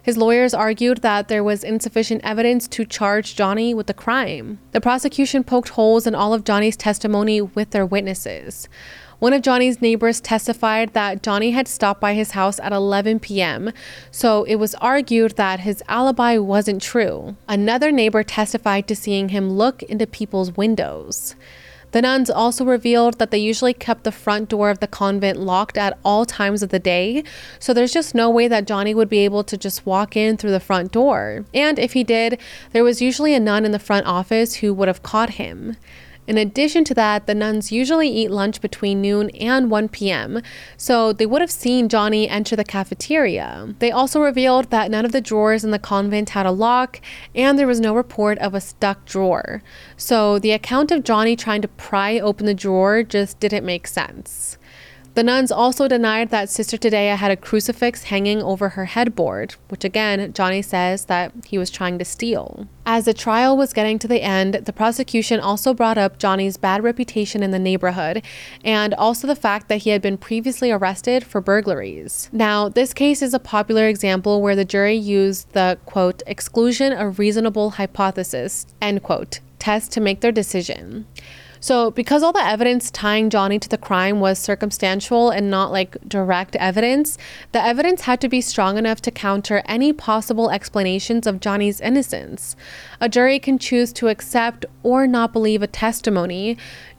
His lawyers argued that there was insufficient evidence to charge Johnny with the crime. The prosecution poked holes in all of Johnny's testimony with their witnesses. One of Johnny's neighbors testified that Johnny had stopped by his house at 11 p.m., so it was argued that his alibi wasn't true. Another neighbor testified to seeing him look into people's windows. The nuns also revealed that they usually kept the front door of the convent locked at all times of the day, so there's just no way that Johnny would be able to just walk in through the front door. And if he did, there was usually a nun in the front office who would have caught him. In addition to that, the nuns usually eat lunch between noon and 1 p.m., so they would have seen Johnny enter the cafeteria. They also revealed that none of the drawers in the convent had a lock, and there was no report of a stuck drawer. So the account of Johnny trying to pry open the drawer just didn't make sense. The nuns also denied that Sister Tadea had a crucifix hanging over her headboard, which again, Johnny says that he was trying to steal. As the trial was getting to the end, the prosecution also brought up Johnny's bad reputation in the neighborhood and also the fact that he had been previously arrested for burglaries. Now, this case is a popular example where the jury used the quote, exclusion of reasonable hypothesis, end quote, test to make their decision. So, because all the evidence tying Johnny to the crime was circumstantial and not like direct evidence, the evidence had to be strong enough to counter any possible explanations of Johnny's innocence. A jury can choose to accept or not believe a testimony,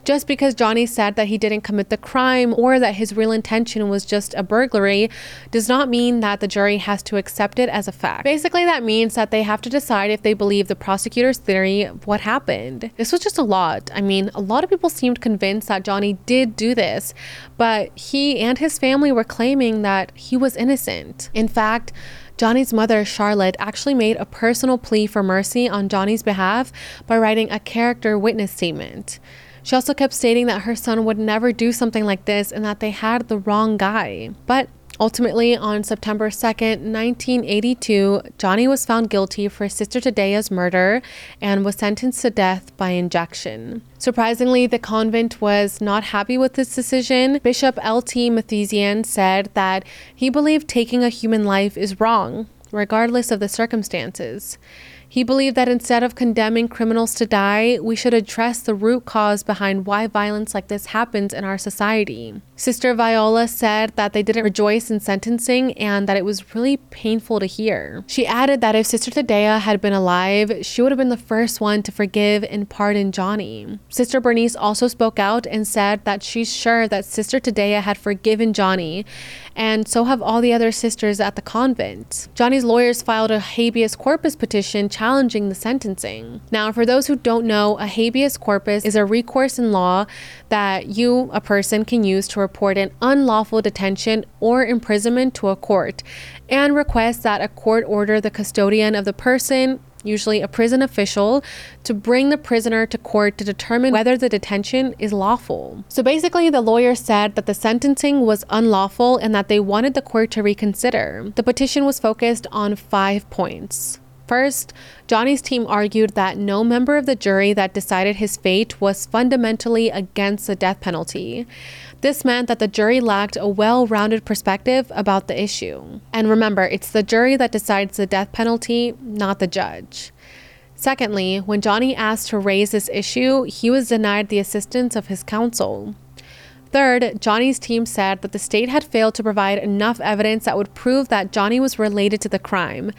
just because Johnny said that he didn't commit the crime or that his real intention was just a burglary does not mean that the jury has to accept it as a fact. Basically, that means that they have to decide if they believe the prosecutor's theory of what happened. This was just a lot. I mean, a lot of people seemed convinced that Johnny did do this, but he and his family were claiming that he was innocent. In fact, Johnny's mother, Charlotte, actually made a personal plea for mercy on Johnny's behalf by writing a character witness statement. She also kept stating that her son would never do something like this and that they had the wrong guy. But Ultimately, on September 2nd, 1982, Johnny was found guilty for Sister Tadea's murder and was sentenced to death by injection. Surprisingly, the convent was not happy with this decision. Bishop L.T. Matthiesen said that he believed taking a human life is wrong, regardless of the circumstances. He believed that instead of condemning criminals to die, we should address the root cause behind why violence like this happens in our society. Sister Viola said that they didn't rejoice in sentencing and that it was really painful to hear. She added that if Sister Tadea had been alive, she would have been the first one to forgive and pardon Johnny. Sister Bernice also spoke out and said that she's sure that Sister Tadea had forgiven Johnny, and so have all the other sisters at the convent. Johnny's lawyers filed a habeas corpus petition challenging the sentencing. Now, for those who don't know, a habeas corpus is a recourse in law that you, a person, can use to report an unlawful detention or imprisonment to a court and request that a court order the custodian of the person usually a prison official, to bring the prisoner to court to determine whether the detention is lawful. So basically, the lawyer said that the sentencing was unlawful and that they wanted the court to reconsider. The petition was focused on five points. First, Johnny's team argued that no member of the jury that decided his fate was fundamentally against the death penalty. This meant that the jury lacked a well rounded perspective about the issue. And remember, it's the jury that decides the death penalty, not the judge. Secondly, when Johnny asked to raise this issue, he was denied the assistance of his counsel. Third, Johnny's team said that the state had failed to provide enough evidence that would prove that Johnny was related to the crime.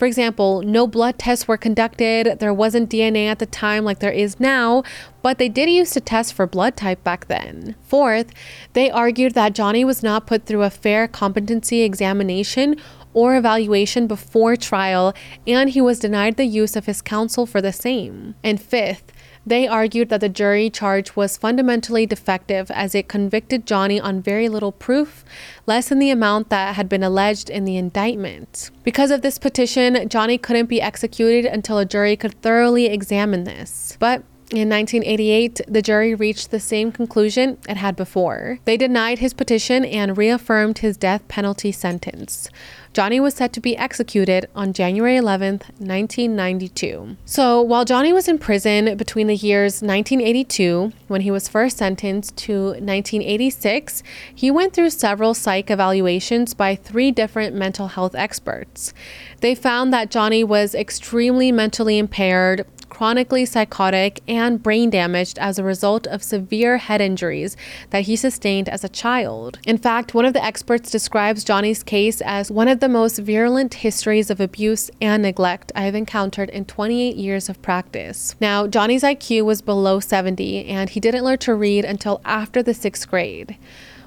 For example, no blood tests were conducted, there wasn't DNA at the time like there is now, but they did use to test for blood type back then. Fourth, they argued that Johnny was not put through a fair competency examination or evaluation before trial, and he was denied the use of his counsel for the same. And fifth, they argued that the jury charge was fundamentally defective as it convicted Johnny on very little proof, less than the amount that had been alleged in the indictment. Because of this petition, Johnny couldn't be executed until a jury could thoroughly examine this. But in 1988, the jury reached the same conclusion it had before. They denied his petition and reaffirmed his death penalty sentence. Johnny was set to be executed on January 11, 1992. So, while Johnny was in prison between the years 1982, when he was first sentenced, to 1986, he went through several psych evaluations by three different mental health experts. They found that Johnny was extremely mentally impaired, chronically psychotic, and brain damaged as a result of severe head injuries that he sustained as a child. In fact, one of the experts describes Johnny's case as one of the most virulent histories of abuse and neglect I have encountered in 28 years of practice. Now, Johnny's IQ was below 70, and he didn't learn to read until after the sixth grade.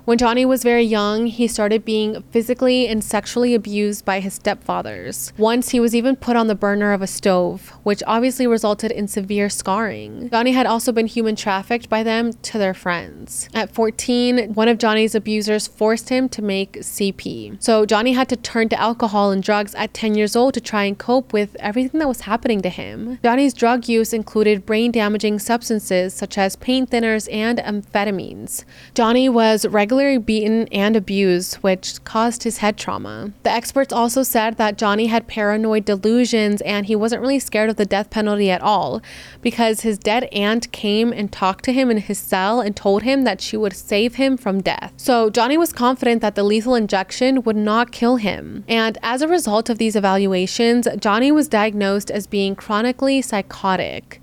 When Johnny was very young, he started being physically and sexually abused by his stepfathers. Once he was even put on the burner of a stove, which obviously resulted in severe scarring. Johnny had also been human trafficked by them to their friends. At 14, one of Johnny's abusers forced him to make CP. So Johnny had to turn to alcohol and drugs at 10 years old to try and cope with everything that was happening to him. Johnny's drug use included brain damaging substances such as pain thinners and amphetamines. Johnny was regularly beaten and abused, which caused his head trauma. The experts also said that Johnny had paranoid delusions and he wasn't really scared of the death penalty at all because his dead aunt came and talked to him in his cell and told him that she would save him from death. So Johnny was confident that the lethal injection would not kill him. And as a result of these evaluations, Johnny was diagnosed as being chronically psychotic.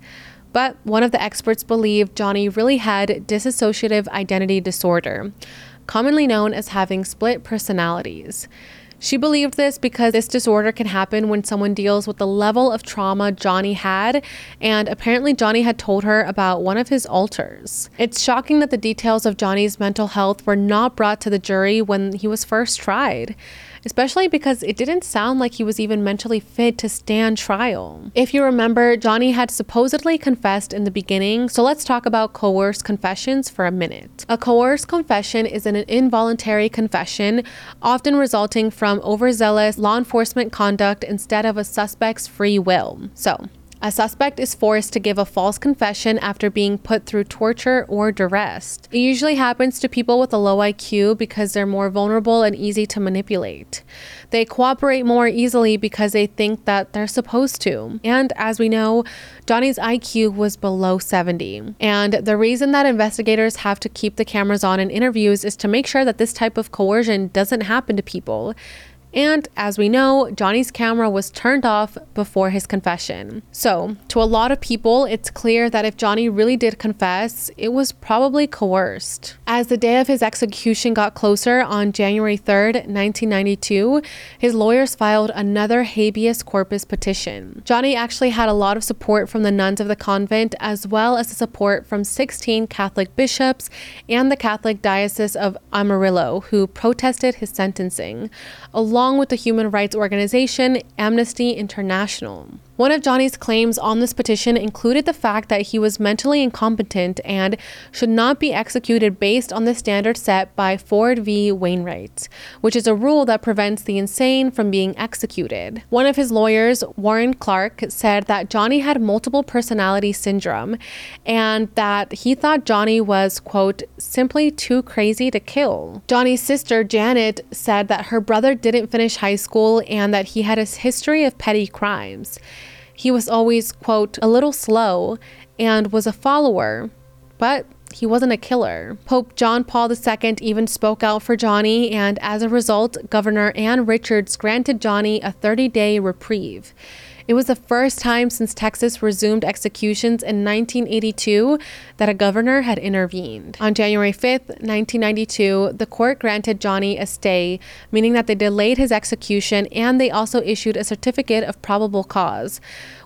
But one of the experts believed Johnny really had dissociative identity disorder, commonly known as having split personalities. She believed this because this disorder can happen when someone deals with the level of trauma Johnny had, and apparently Johnny had told her about one of his alters. It's shocking that the details of Johnny's mental health were not brought to the jury when he was first tried especially because it didn't sound like he was even mentally fit to stand trial. If you remember, Johnny had supposedly confessed in the beginning, so let's talk about coerced confessions for a minute. A coerced confession is an involuntary confession, often resulting from overzealous law enforcement conduct instead of a suspect's free will. So, a suspect is forced to give a false confession after being put through torture or duress. It usually happens to people with a low IQ because they're more vulnerable and easy to manipulate. They cooperate more easily because they think that they're supposed to. And as we know, Johnny's IQ was below 70. And the reason that investigators have to keep the cameras on in interviews is to make sure that this type of coercion doesn't happen to people. And as we know, Johnny's camera was turned off before his confession. So, to a lot of people, it's clear that if Johnny really did confess, it was probably coerced. As the day of his execution got closer on January 3rd, 1992, his lawyers filed another habeas corpus petition. Johnny actually had a lot of support from the nuns of the convent, as well as the support from 16 Catholic bishops and the Catholic Diocese of Amarillo, who protested his sentencing. Along along with the human rights organization Amnesty International. One of Johnny's claims on this petition included the fact that he was mentally incompetent and should not be executed based on the standard set by Ford v. Wainwright, which is a rule that prevents the insane from being executed. One of his lawyers, Warren Clark, said that Johnny had multiple personality syndrome and that he thought Johnny was, quote, simply too crazy to kill. Johnny's sister, Janet, said that her brother didn't finish high school and that he had a history of petty crimes. He was always, quote, a little slow and was a follower, but he wasn't a killer. Pope John Paul II even spoke out for Johnny, and as a result, Governor Ann Richards granted Johnny a 30 day reprieve. It was the first time since Texas resumed executions in 1982 that a governor had intervened. On January 5, 1992, the court granted Johnny a stay, meaning that they delayed his execution and they also issued a certificate of probable cause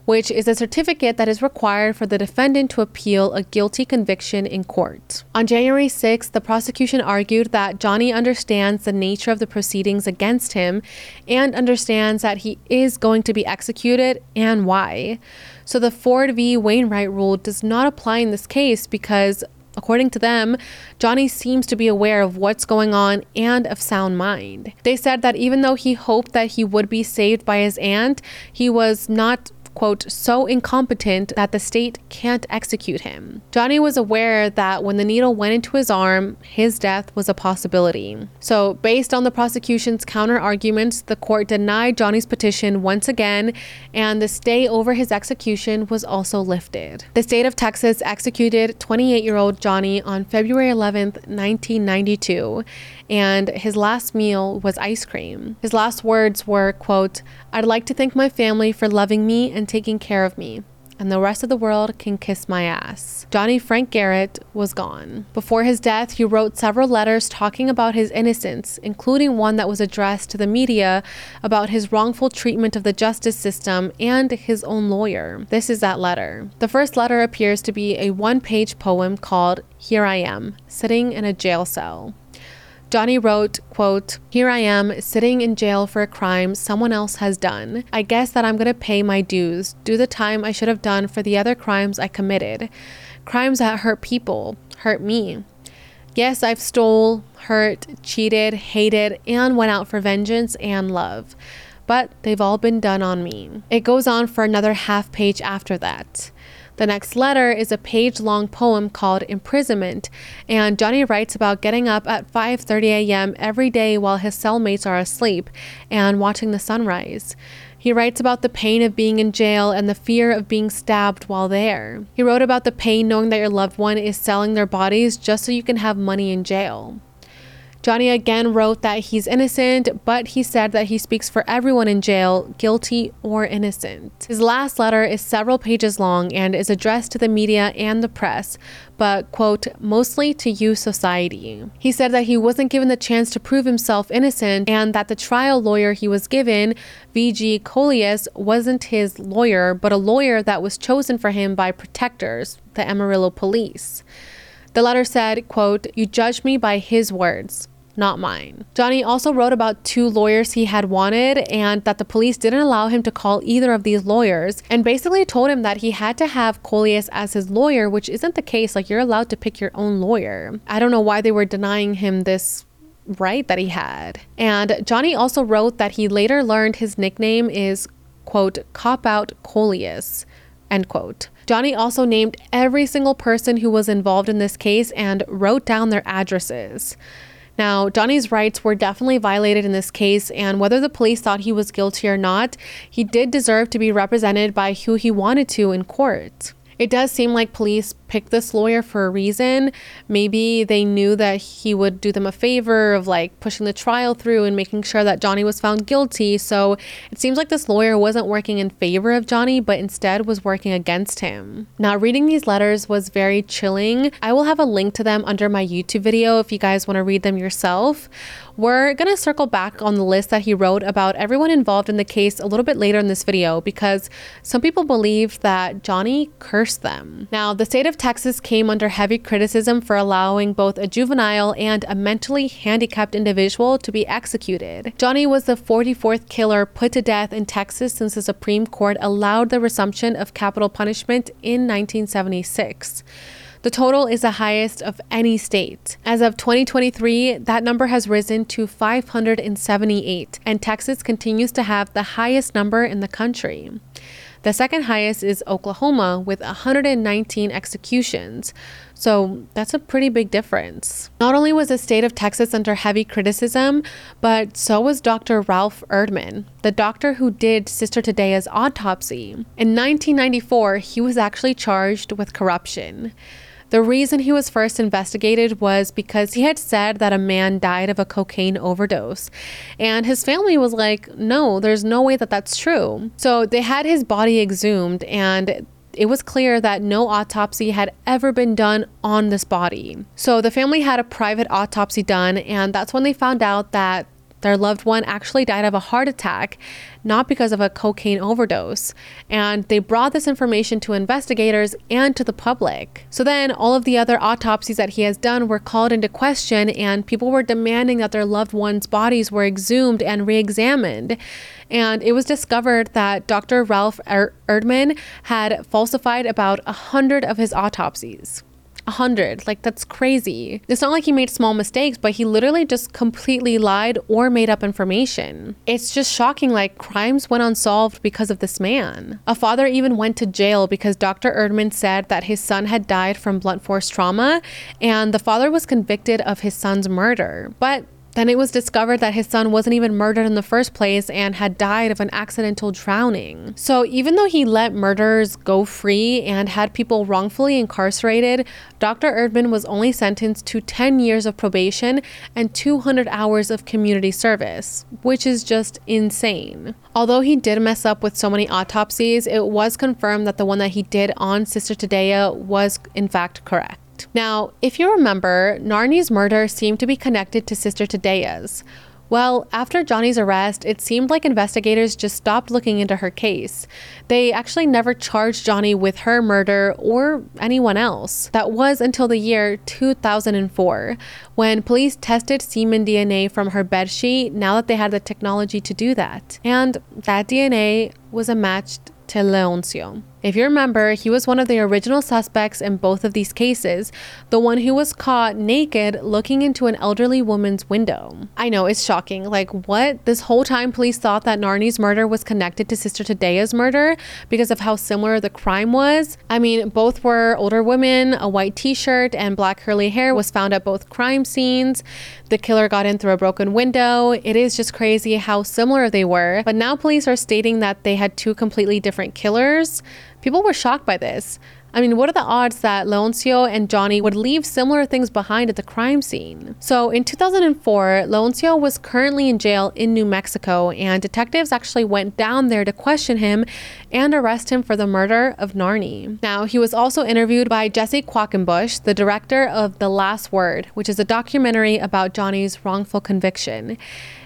which is a certificate that is required for the defendant to appeal a guilty conviction in court. On January 6, the prosecution argued that Johnny understands the nature of the proceedings against him and understands that he is going to be executed and why. So the Ford v. Wainwright rule does not apply in this case because According to them, Johnny seems to be aware of what's going on and of sound mind. They said that even though he hoped that he would be saved by his aunt, he was not quote, so incompetent that the state can't execute him. Johnny was aware that when the needle went into his arm, his death was a possibility. So, based on the prosecution's counter arguments, the court denied Johnny's petition once again, and the stay over his execution was also lifted. The state of Texas executed 28 year old Johnny on February 11, 1992, and his last meal was ice cream. His last words were, quote, I'd like to thank my family for loving me and taking care of me and the rest of the world can kiss my ass. Johnny Frank Garrett was gone. Before his death, he wrote several letters talking about his innocence, including one that was addressed to the media about his wrongful treatment of the justice system and his own lawyer. This is that letter. The first letter appears to be a one page poem called Here I Am, Sitting in a Jail Cell. Johnny wrote, quote, Here I am, sitting in jail for a crime someone else has done. I guess that I'm gonna pay my dues, do the time I should have done for the other crimes I committed. Crimes that hurt people, hurt me. Yes, I've stole, hurt, cheated, hated, and went out for vengeance and love. But they've all been done on me. It goes on for another half page after that. The next letter is a page-long poem called Imprisonment, and Johnny writes about getting up at 5:30 a.m. every day while his cellmates are asleep and watching the sunrise. He writes about the pain of being in jail and the fear of being stabbed while there. He wrote about the pain knowing that your loved one is selling their bodies just so you can have money in jail. Johnny again wrote that he's innocent, but he said that he speaks for everyone in jail, guilty or innocent. His last letter is several pages long and is addressed to the media and the press, but, quote, mostly to you, society. He said that he wasn't given the chance to prove himself innocent and that the trial lawyer he was given, VG Coleus, wasn't his lawyer, but a lawyer that was chosen for him by protectors, the Amarillo police. The letter said, quote, You judge me by his words not mine. Johnny also wrote about two lawyers he had wanted and that the police didn't allow him to call either of these lawyers and basically told him that he had to have Coleus as his lawyer, which isn't the case. Like, you're allowed to pick your own lawyer. I don't know why they were denying him this right that he had. And Johnny also wrote that he later learned his nickname is, quote, Cop Out Coleus, end quote. Johnny also named every single person who was involved in this case and wrote down their addresses. Now, Donnie's rights were definitely violated in this case, and whether the police thought he was guilty or not, he did deserve to be represented by who he wanted to in court. It does seem like police picked this lawyer for a reason. Maybe they knew that he would do them a favor of like pushing the trial through and making sure that Johnny was found guilty. So it seems like this lawyer wasn't working in favor of Johnny, but instead was working against him. Now, reading these letters was very chilling. I will have a link to them under my YouTube video if you guys want to read them yourself. We're going to circle back on the list that he wrote about everyone involved in the case a little bit later in this video because some people believed that Johnny cursed them. Now, the state of Texas came under heavy criticism for allowing both a juvenile and a mentally handicapped individual to be executed. Johnny was the 44th killer put to death in Texas since the Supreme Court allowed the resumption of capital punishment in 1976. The total is the highest of any state. As of 2023, that number has risen to 578, and Texas continues to have the highest number in the country. The second highest is Oklahoma with 119 executions. So that's a pretty big difference. Not only was the state of Texas under heavy criticism, but so was Dr. Ralph Erdmann, the doctor who did Sister Tadea's autopsy. In 1994, he was actually charged with corruption. The reason he was first investigated was because he had said that a man died of a cocaine overdose. And his family was like, no, there's no way that that's true. So they had his body exhumed and it was clear that no autopsy had ever been done on this body. So the family had a private autopsy done, and that's when they found out that their loved one actually died of a heart attack, not because of a cocaine overdose. And they brought this information to investigators and to the public. So then all of the other autopsies that he has done were called into question, and people were demanding that their loved ones' bodies were exhumed and re examined. And it was discovered that Dr. Ralph Erdmann had falsified about a hundred of his autopsies. A hundred. Like, that's crazy. It's not like he made small mistakes, but he literally just completely lied or made up information. It's just shocking. Like, crimes went unsolved because of this man. A father even went to jail because Dr. Erdmann said that his son had died from blunt force trauma, and the father was convicted of his son's murder. But then it was discovered that his son wasn't even murdered in the first place and had died of an accidental drowning. So even though he let murderers go free and had people wrongfully incarcerated, Dr. Erdmann was only sentenced to 10 years of probation and 200 hours of community service, which is just insane. Although he did mess up with so many autopsies, it was confirmed that the one that he did on Sister Tadea was in fact correct. Now, if you remember, Narnie's murder seemed to be connected to Sister Tadea's. Well, after Johnny's arrest, it seemed like investigators just stopped looking into her case. They actually never charged Johnny with her murder or anyone else. That was until the year 2004, when police tested semen DNA from her bedsheet now that they had the technology to do that. And that DNA was a match to Leoncio. If you remember, he was one of the original suspects in both of these cases, the one who was caught naked looking into an elderly woman's window. I know, it's shocking. Like, what? This whole time, police thought that Narnie's murder was connected to Sister Tadea's murder because of how similar the crime was. I mean, both were older women, a white t shirt, and black curly hair was found at both crime scenes. The killer got in through a broken window. It is just crazy how similar they were. But now police are stating that they had two completely different killers. People were shocked by this. I mean, what are the odds that Leoncio and Johnny would leave similar things behind at the crime scene? So, in 2004, Leoncio was currently in jail in New Mexico, and detectives actually went down there to question him and arrest him for the murder of Narnie. Now, he was also interviewed by Jesse Quackenbush, the director of The Last Word, which is a documentary about Johnny's wrongful conviction.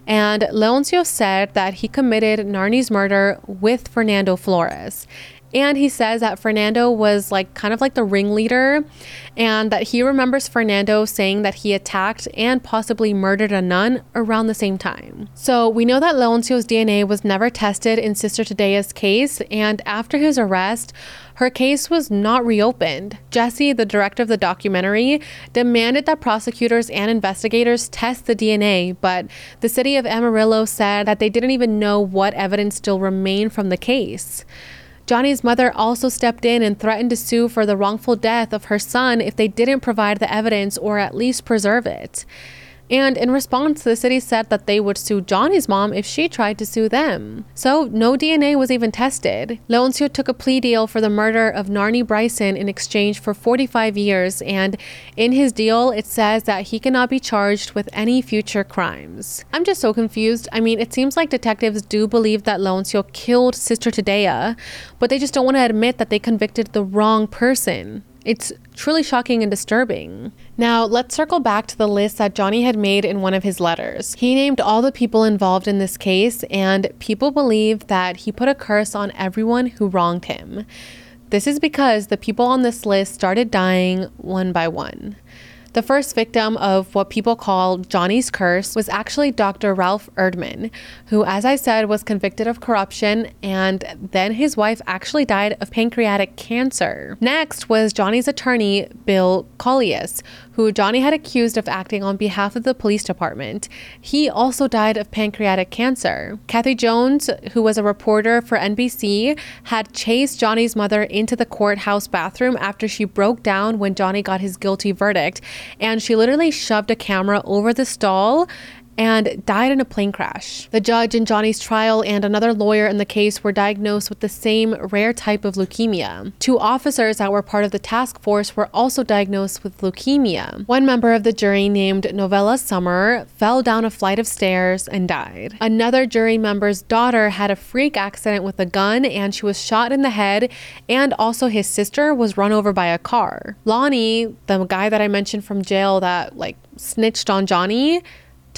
And Leoncio said that he committed Narnie's murder with Fernando Flores. And he says that Fernando was like kind of like the ringleader and that he remembers Fernando saying that he attacked and possibly murdered a nun around the same time. So we know that Leoncio's DNA was never tested in Sister Tadea's case, and after his arrest, her case was not reopened. Jesse, the director of the documentary, demanded that prosecutors and investigators test the DNA, but the city of Amarillo said that they didn't even know what evidence still remained from the case. Johnny's mother also stepped in and threatened to sue for the wrongful death of her son if they didn't provide the evidence or at least preserve it. And in response, the city said that they would sue Johnny's mom if she tried to sue them. So no DNA was even tested. Leoncio took a plea deal for the murder of Narnie Bryson in exchange for 45 years, and in his deal, it says that he cannot be charged with any future crimes. I'm just so confused. I mean, it seems like detectives do believe that Leoncio killed Sister Tadea, but they just don't want to admit that they convicted the wrong person. It's truly shocking and disturbing. Now, let's circle back to the list that Johnny had made in one of his letters. He named all the people involved in this case, and people believe that he put a curse on everyone who wronged him. This is because the people on this list started dying one by one. The first victim of what people call Johnny's curse was actually Dr. Ralph Erdmann, who, as I said, was convicted of corruption, and then his wife actually died of pancreatic cancer. Next was Johnny's attorney, Bill Collius, who Johnny had accused of acting on behalf of the police department. He also died of pancreatic cancer. Kathy Jones, who was a reporter for NBC, had chased Johnny's mother into the courthouse bathroom after she broke down when Johnny got his guilty verdict and she literally shoved a camera over the stall and died in a plane crash. The judge in Johnny's trial and another lawyer in the case were diagnosed with the same rare type of leukemia. Two officers that were part of the task force were also diagnosed with leukemia. One member of the jury, named Novella Summer, fell down a flight of stairs and died. Another jury member's daughter had a freak accident with a gun and she was shot in the head, and also his sister was run over by a car. Lonnie, the guy that I mentioned from jail that like snitched on Johnny,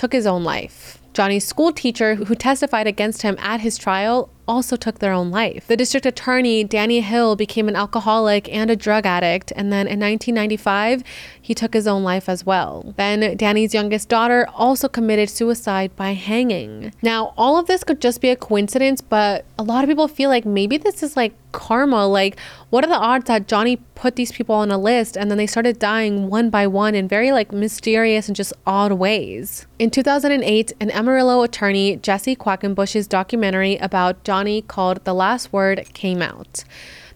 took his own life. Johnny's school teacher, who testified against him at his trial, also took their own life. The district attorney, Danny Hill, became an alcoholic and a drug addict, and then in 1995, he took his own life as well. Then Danny's youngest daughter also committed suicide by hanging. Now, all of this could just be a coincidence, but a lot of people feel like maybe this is like karma. Like, what are the odds that Johnny put these people on a list and then they started dying one by one in very like mysterious and just odd ways? In 2008, an Amarillo attorney, Jesse Quackenbush's documentary about Johnny called The Last Word came out.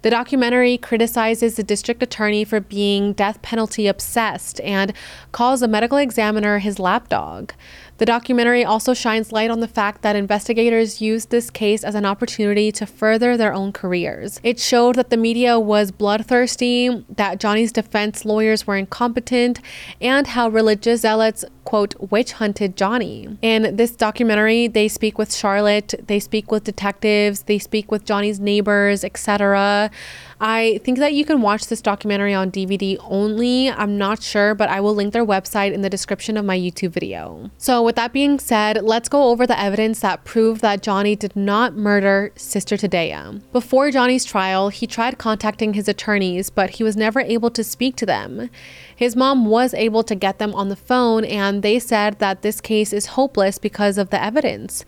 The documentary criticizes the district attorney for being death penalty obsessed and calls the medical examiner his lapdog. The documentary also shines light on the fact that investigators used this case as an opportunity to further their own careers. It showed that the media was bloodthirsty, that Johnny's defense lawyers were incompetent, and how religious zealots, quote, witch hunted Johnny. In this documentary, they speak with Charlotte, they speak with detectives, they speak with Johnny's neighbors, etc. I think that you can watch this documentary on DVD only. I'm not sure, but I will link their website in the description of my YouTube video. So, with that being said, let's go over the evidence that proved that Johnny did not murder Sister Tadea. Before Johnny's trial, he tried contacting his attorneys, but he was never able to speak to them. His mom was able to get them on the phone, and they said that this case is hopeless because of the evidence.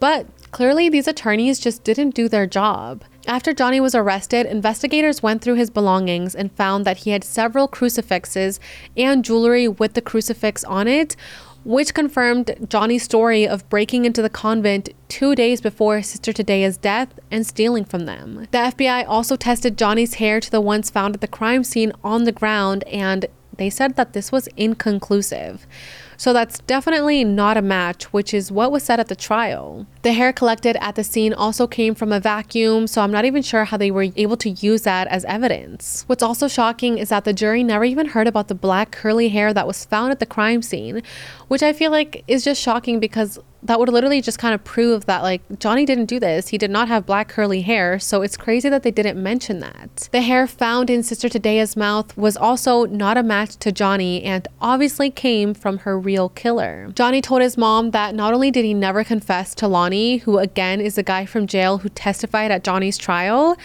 But clearly, these attorneys just didn't do their job. After Johnny was arrested, investigators went through his belongings and found that he had several crucifixes and jewelry with the crucifix on it, which confirmed Johnny's story of breaking into the convent two days before Sister Tadea's death and stealing from them. The FBI also tested Johnny's hair to the ones found at the crime scene on the ground, and they said that this was inconclusive. So that's definitely not a match, which is what was said at the trial. The hair collected at the scene also came from a vacuum, so I'm not even sure how they were able to use that as evidence. What's also shocking is that the jury never even heard about the black curly hair that was found at the crime scene, which I feel like is just shocking because that would literally just kind of prove that like Johnny didn't do this. He did not have black curly hair, so it's crazy that they didn't mention that. The hair found in Sister Tadea's mouth was also not a match to Johnny and obviously came from her real killer. Johnny told his mom that not only did he never confess to Lonnie, who again is the guy from jail who testified at Johnny's trial,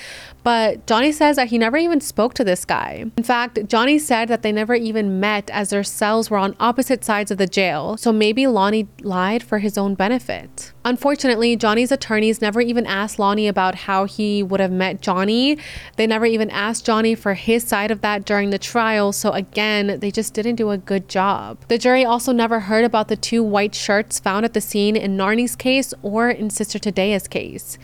but Johnny says that he never even spoke to this guy. In fact, Johnny said that they never even met as their cells were on opposite sides of the jail, so maybe Lonnie lied for his own benefit. Unfortunately, Johnny's attorneys never even asked Lonnie about how he would have met Johnny. They never even asked Johnny for his side of that during the trial, so again, they just didn't do a good job. The jury also never heard about the two white shirts found at the scene in Narnie's case or in Sister Tadea's case.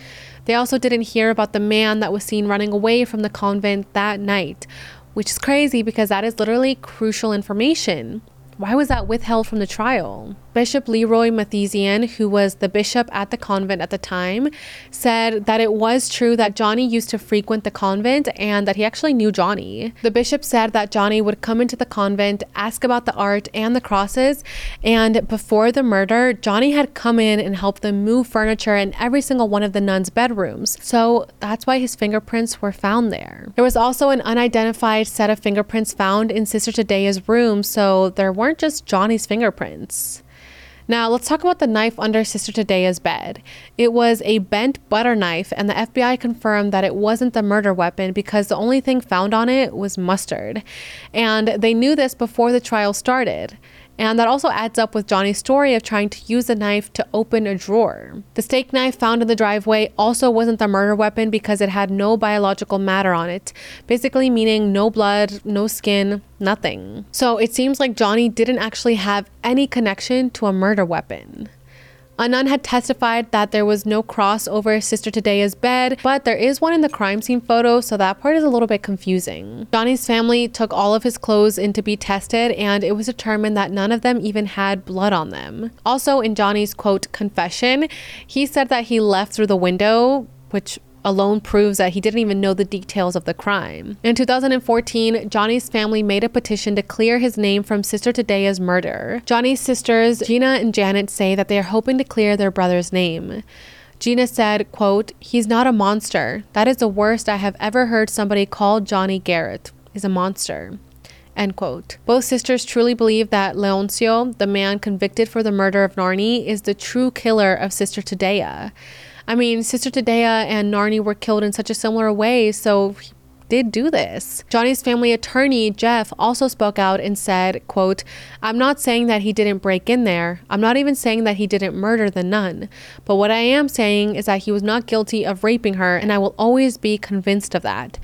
They also didn't hear about the man that was seen running away from the convent that night, which is crazy because that is literally crucial information. Why was that withheld from the trial? Bishop Leroy Matthiesen, who was the bishop at the convent at the time, said that it was true that Johnny used to frequent the convent and that he actually knew Johnny. The bishop said that Johnny would come into the convent, ask about the art and the crosses, and before the murder, Johnny had come in and helped them move furniture in every single one of the nuns' bedrooms. So that's why his fingerprints were found there. There was also an unidentified set of fingerprints found in Sister Tadea's room, so there weren't just Johnny's fingerprints. Now, let's talk about the knife under Sister Tadea's bed. It was a bent butter knife, and the FBI confirmed that it wasn't the murder weapon because the only thing found on it was mustard. And they knew this before the trial started. And that also adds up with Johnny's story of trying to use the knife to open a drawer. The steak knife found in the driveway also wasn't the murder weapon because it had no biological matter on it, basically meaning no blood, no skin, nothing. So it seems like Johnny didn't actually have any connection to a murder weapon. A nun had testified that there was no cross over Sister Tadea's bed, but there is one in the crime scene photo, so that part is a little bit confusing. Johnny's family took all of his clothes in to be tested, and it was determined that none of them even had blood on them. Also, in Johnny's quote confession, he said that he left through the window, which alone proves that he didn't even know the details of the crime. In 2014, Johnny's family made a petition to clear his name from Sister Tadea's murder. Johnny's sisters, Gina and Janet, say that they are hoping to clear their brother's name. Gina said, quote, He's not a monster. That is the worst I have ever heard somebody call Johnny Garrett, is a monster. End quote. Both sisters truly believe that Leoncio, the man convicted for the murder of Narnie, is the true killer of Sister Tadea. I mean, Sister Tadea and Narnie were killed in such a similar way, so he did do this. Johnny's family attorney, Jeff, also spoke out and said, quote, I'm not saying that he didn't break in there. I'm not even saying that he didn't murder the nun. But what I am saying is that he was not guilty of raping her, and I will always be convinced of that.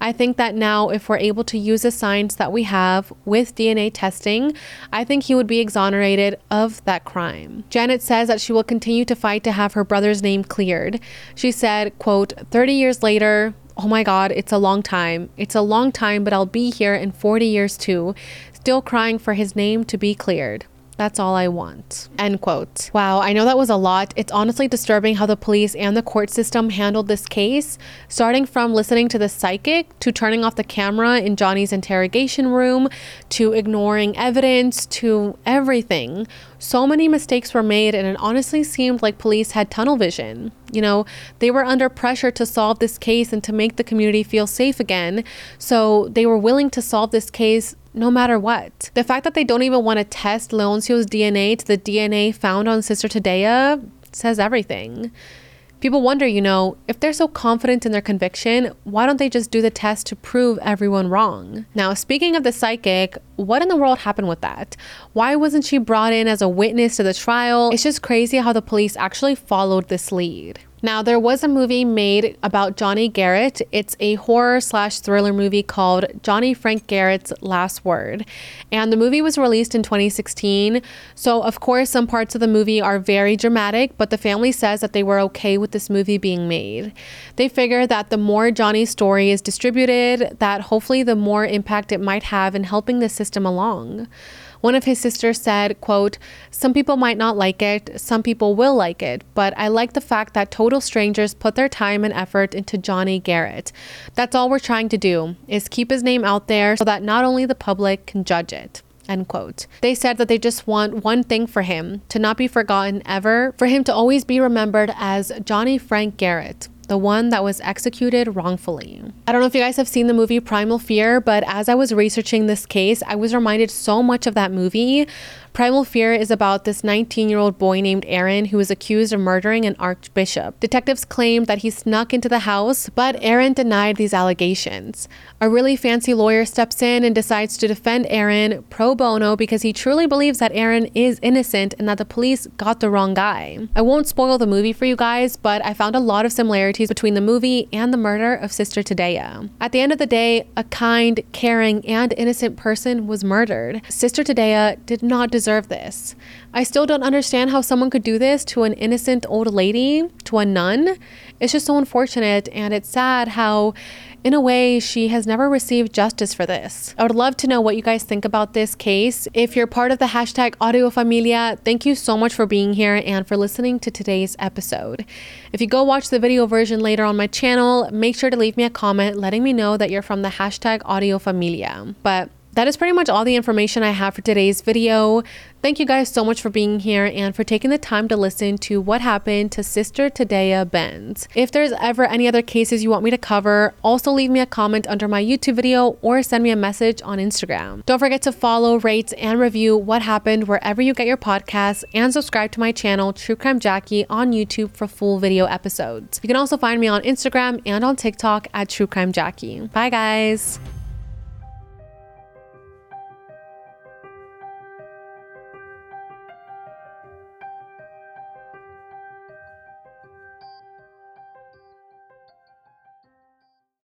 I think that now, if we're able to use the science that we have with DNA testing, I think he would be exonerated of that crime. Janet says that she will continue to fight to have her brother's name cleared. She said, quote, 30 years later, oh my God, it's a long time. It's a long time, but I'll be here in 40 years too, still crying for his name to be cleared. That's all I want. End quote. Wow, I know that was a lot. It's honestly disturbing how the police and the court system handled this case, starting from listening to the psychic to turning off the camera in Johnny's interrogation room to ignoring evidence to everything. So many mistakes were made, and it honestly seemed like police had tunnel vision. You know, they were under pressure to solve this case and to make the community feel safe again. So they were willing to solve this case no matter what. The fact that they don't even want to test Leoncio's DNA to the DNA found on Sister Tadea says everything. People wonder, you know, if they're so confident in their conviction, why don't they just do the test to prove everyone wrong? Now, speaking of the psychic, what in the world happened with that? Why wasn't she brought in as a witness to the trial? It's just crazy how the police actually followed this lead. Now, there was a movie made about Johnny Garrett. It's a horror slash thriller movie called Johnny Frank Garrett's Last Word. And the movie was released in 2016. So, of course, some parts of the movie are very dramatic, but the family says that they were okay with this movie being made. They figure that the more Johnny's story is distributed, that hopefully the more impact it might have in helping the system along. One of his sisters said, quote, Some people might not like it, some people will like it, but I like the fact that total strangers put their time and effort into Johnny Garrett. That's all we're trying to do, is keep his name out there so that not only the public can judge it. End quote. They said that they just want one thing for him to not be forgotten ever, for him to always be remembered as Johnny Frank Garrett the one that was executed wrongfully. I don't know if you guys have seen the movie Primal Fear, but as I was researching this case, I was reminded so much of that movie Primal Fear is about this 19 year old boy named Aaron who is accused of murdering an archbishop. Detectives claimed that he snuck into the house, but Aaron denied these allegations. A really fancy lawyer steps in and decides to defend Aaron pro bono because he truly believes that Aaron is innocent and that the police got the wrong guy. I won't spoil the movie for you guys, but I found a lot of similarities between the movie and the murder of Sister Tadea. At the end of the day, a kind, caring, and innocent person was murdered. Sister Tadea did not deserve deserve this. I still don't understand how someone could do this to an innocent old lady, to a nun. It's just so unfortunate, and it's sad how, in a way, she has never received justice for this. I would love to know what you guys think about this case. If you're part of the hashtag AudioFamilia, thank you so much for being here and for listening to today's episode. If you go watch the video version later on my channel, make sure to leave me a comment letting me know that you're from the hashtag AudioFamilia. But that is pretty much all the information I have for today's video. Thank you guys so much for being here and for taking the time to listen to what happened to Sister Tadea Benz. If there's ever any other cases you want me to cover, also leave me a comment under my YouTube video or send me a message on Instagram. Don't forget to follow, rate, and review what happened wherever you get your podcasts and subscribe to my channel, True Crime Jackie, on YouTube for full video episodes. You can also find me on Instagram and on TikTok at True Crime Jackie. Bye, guys.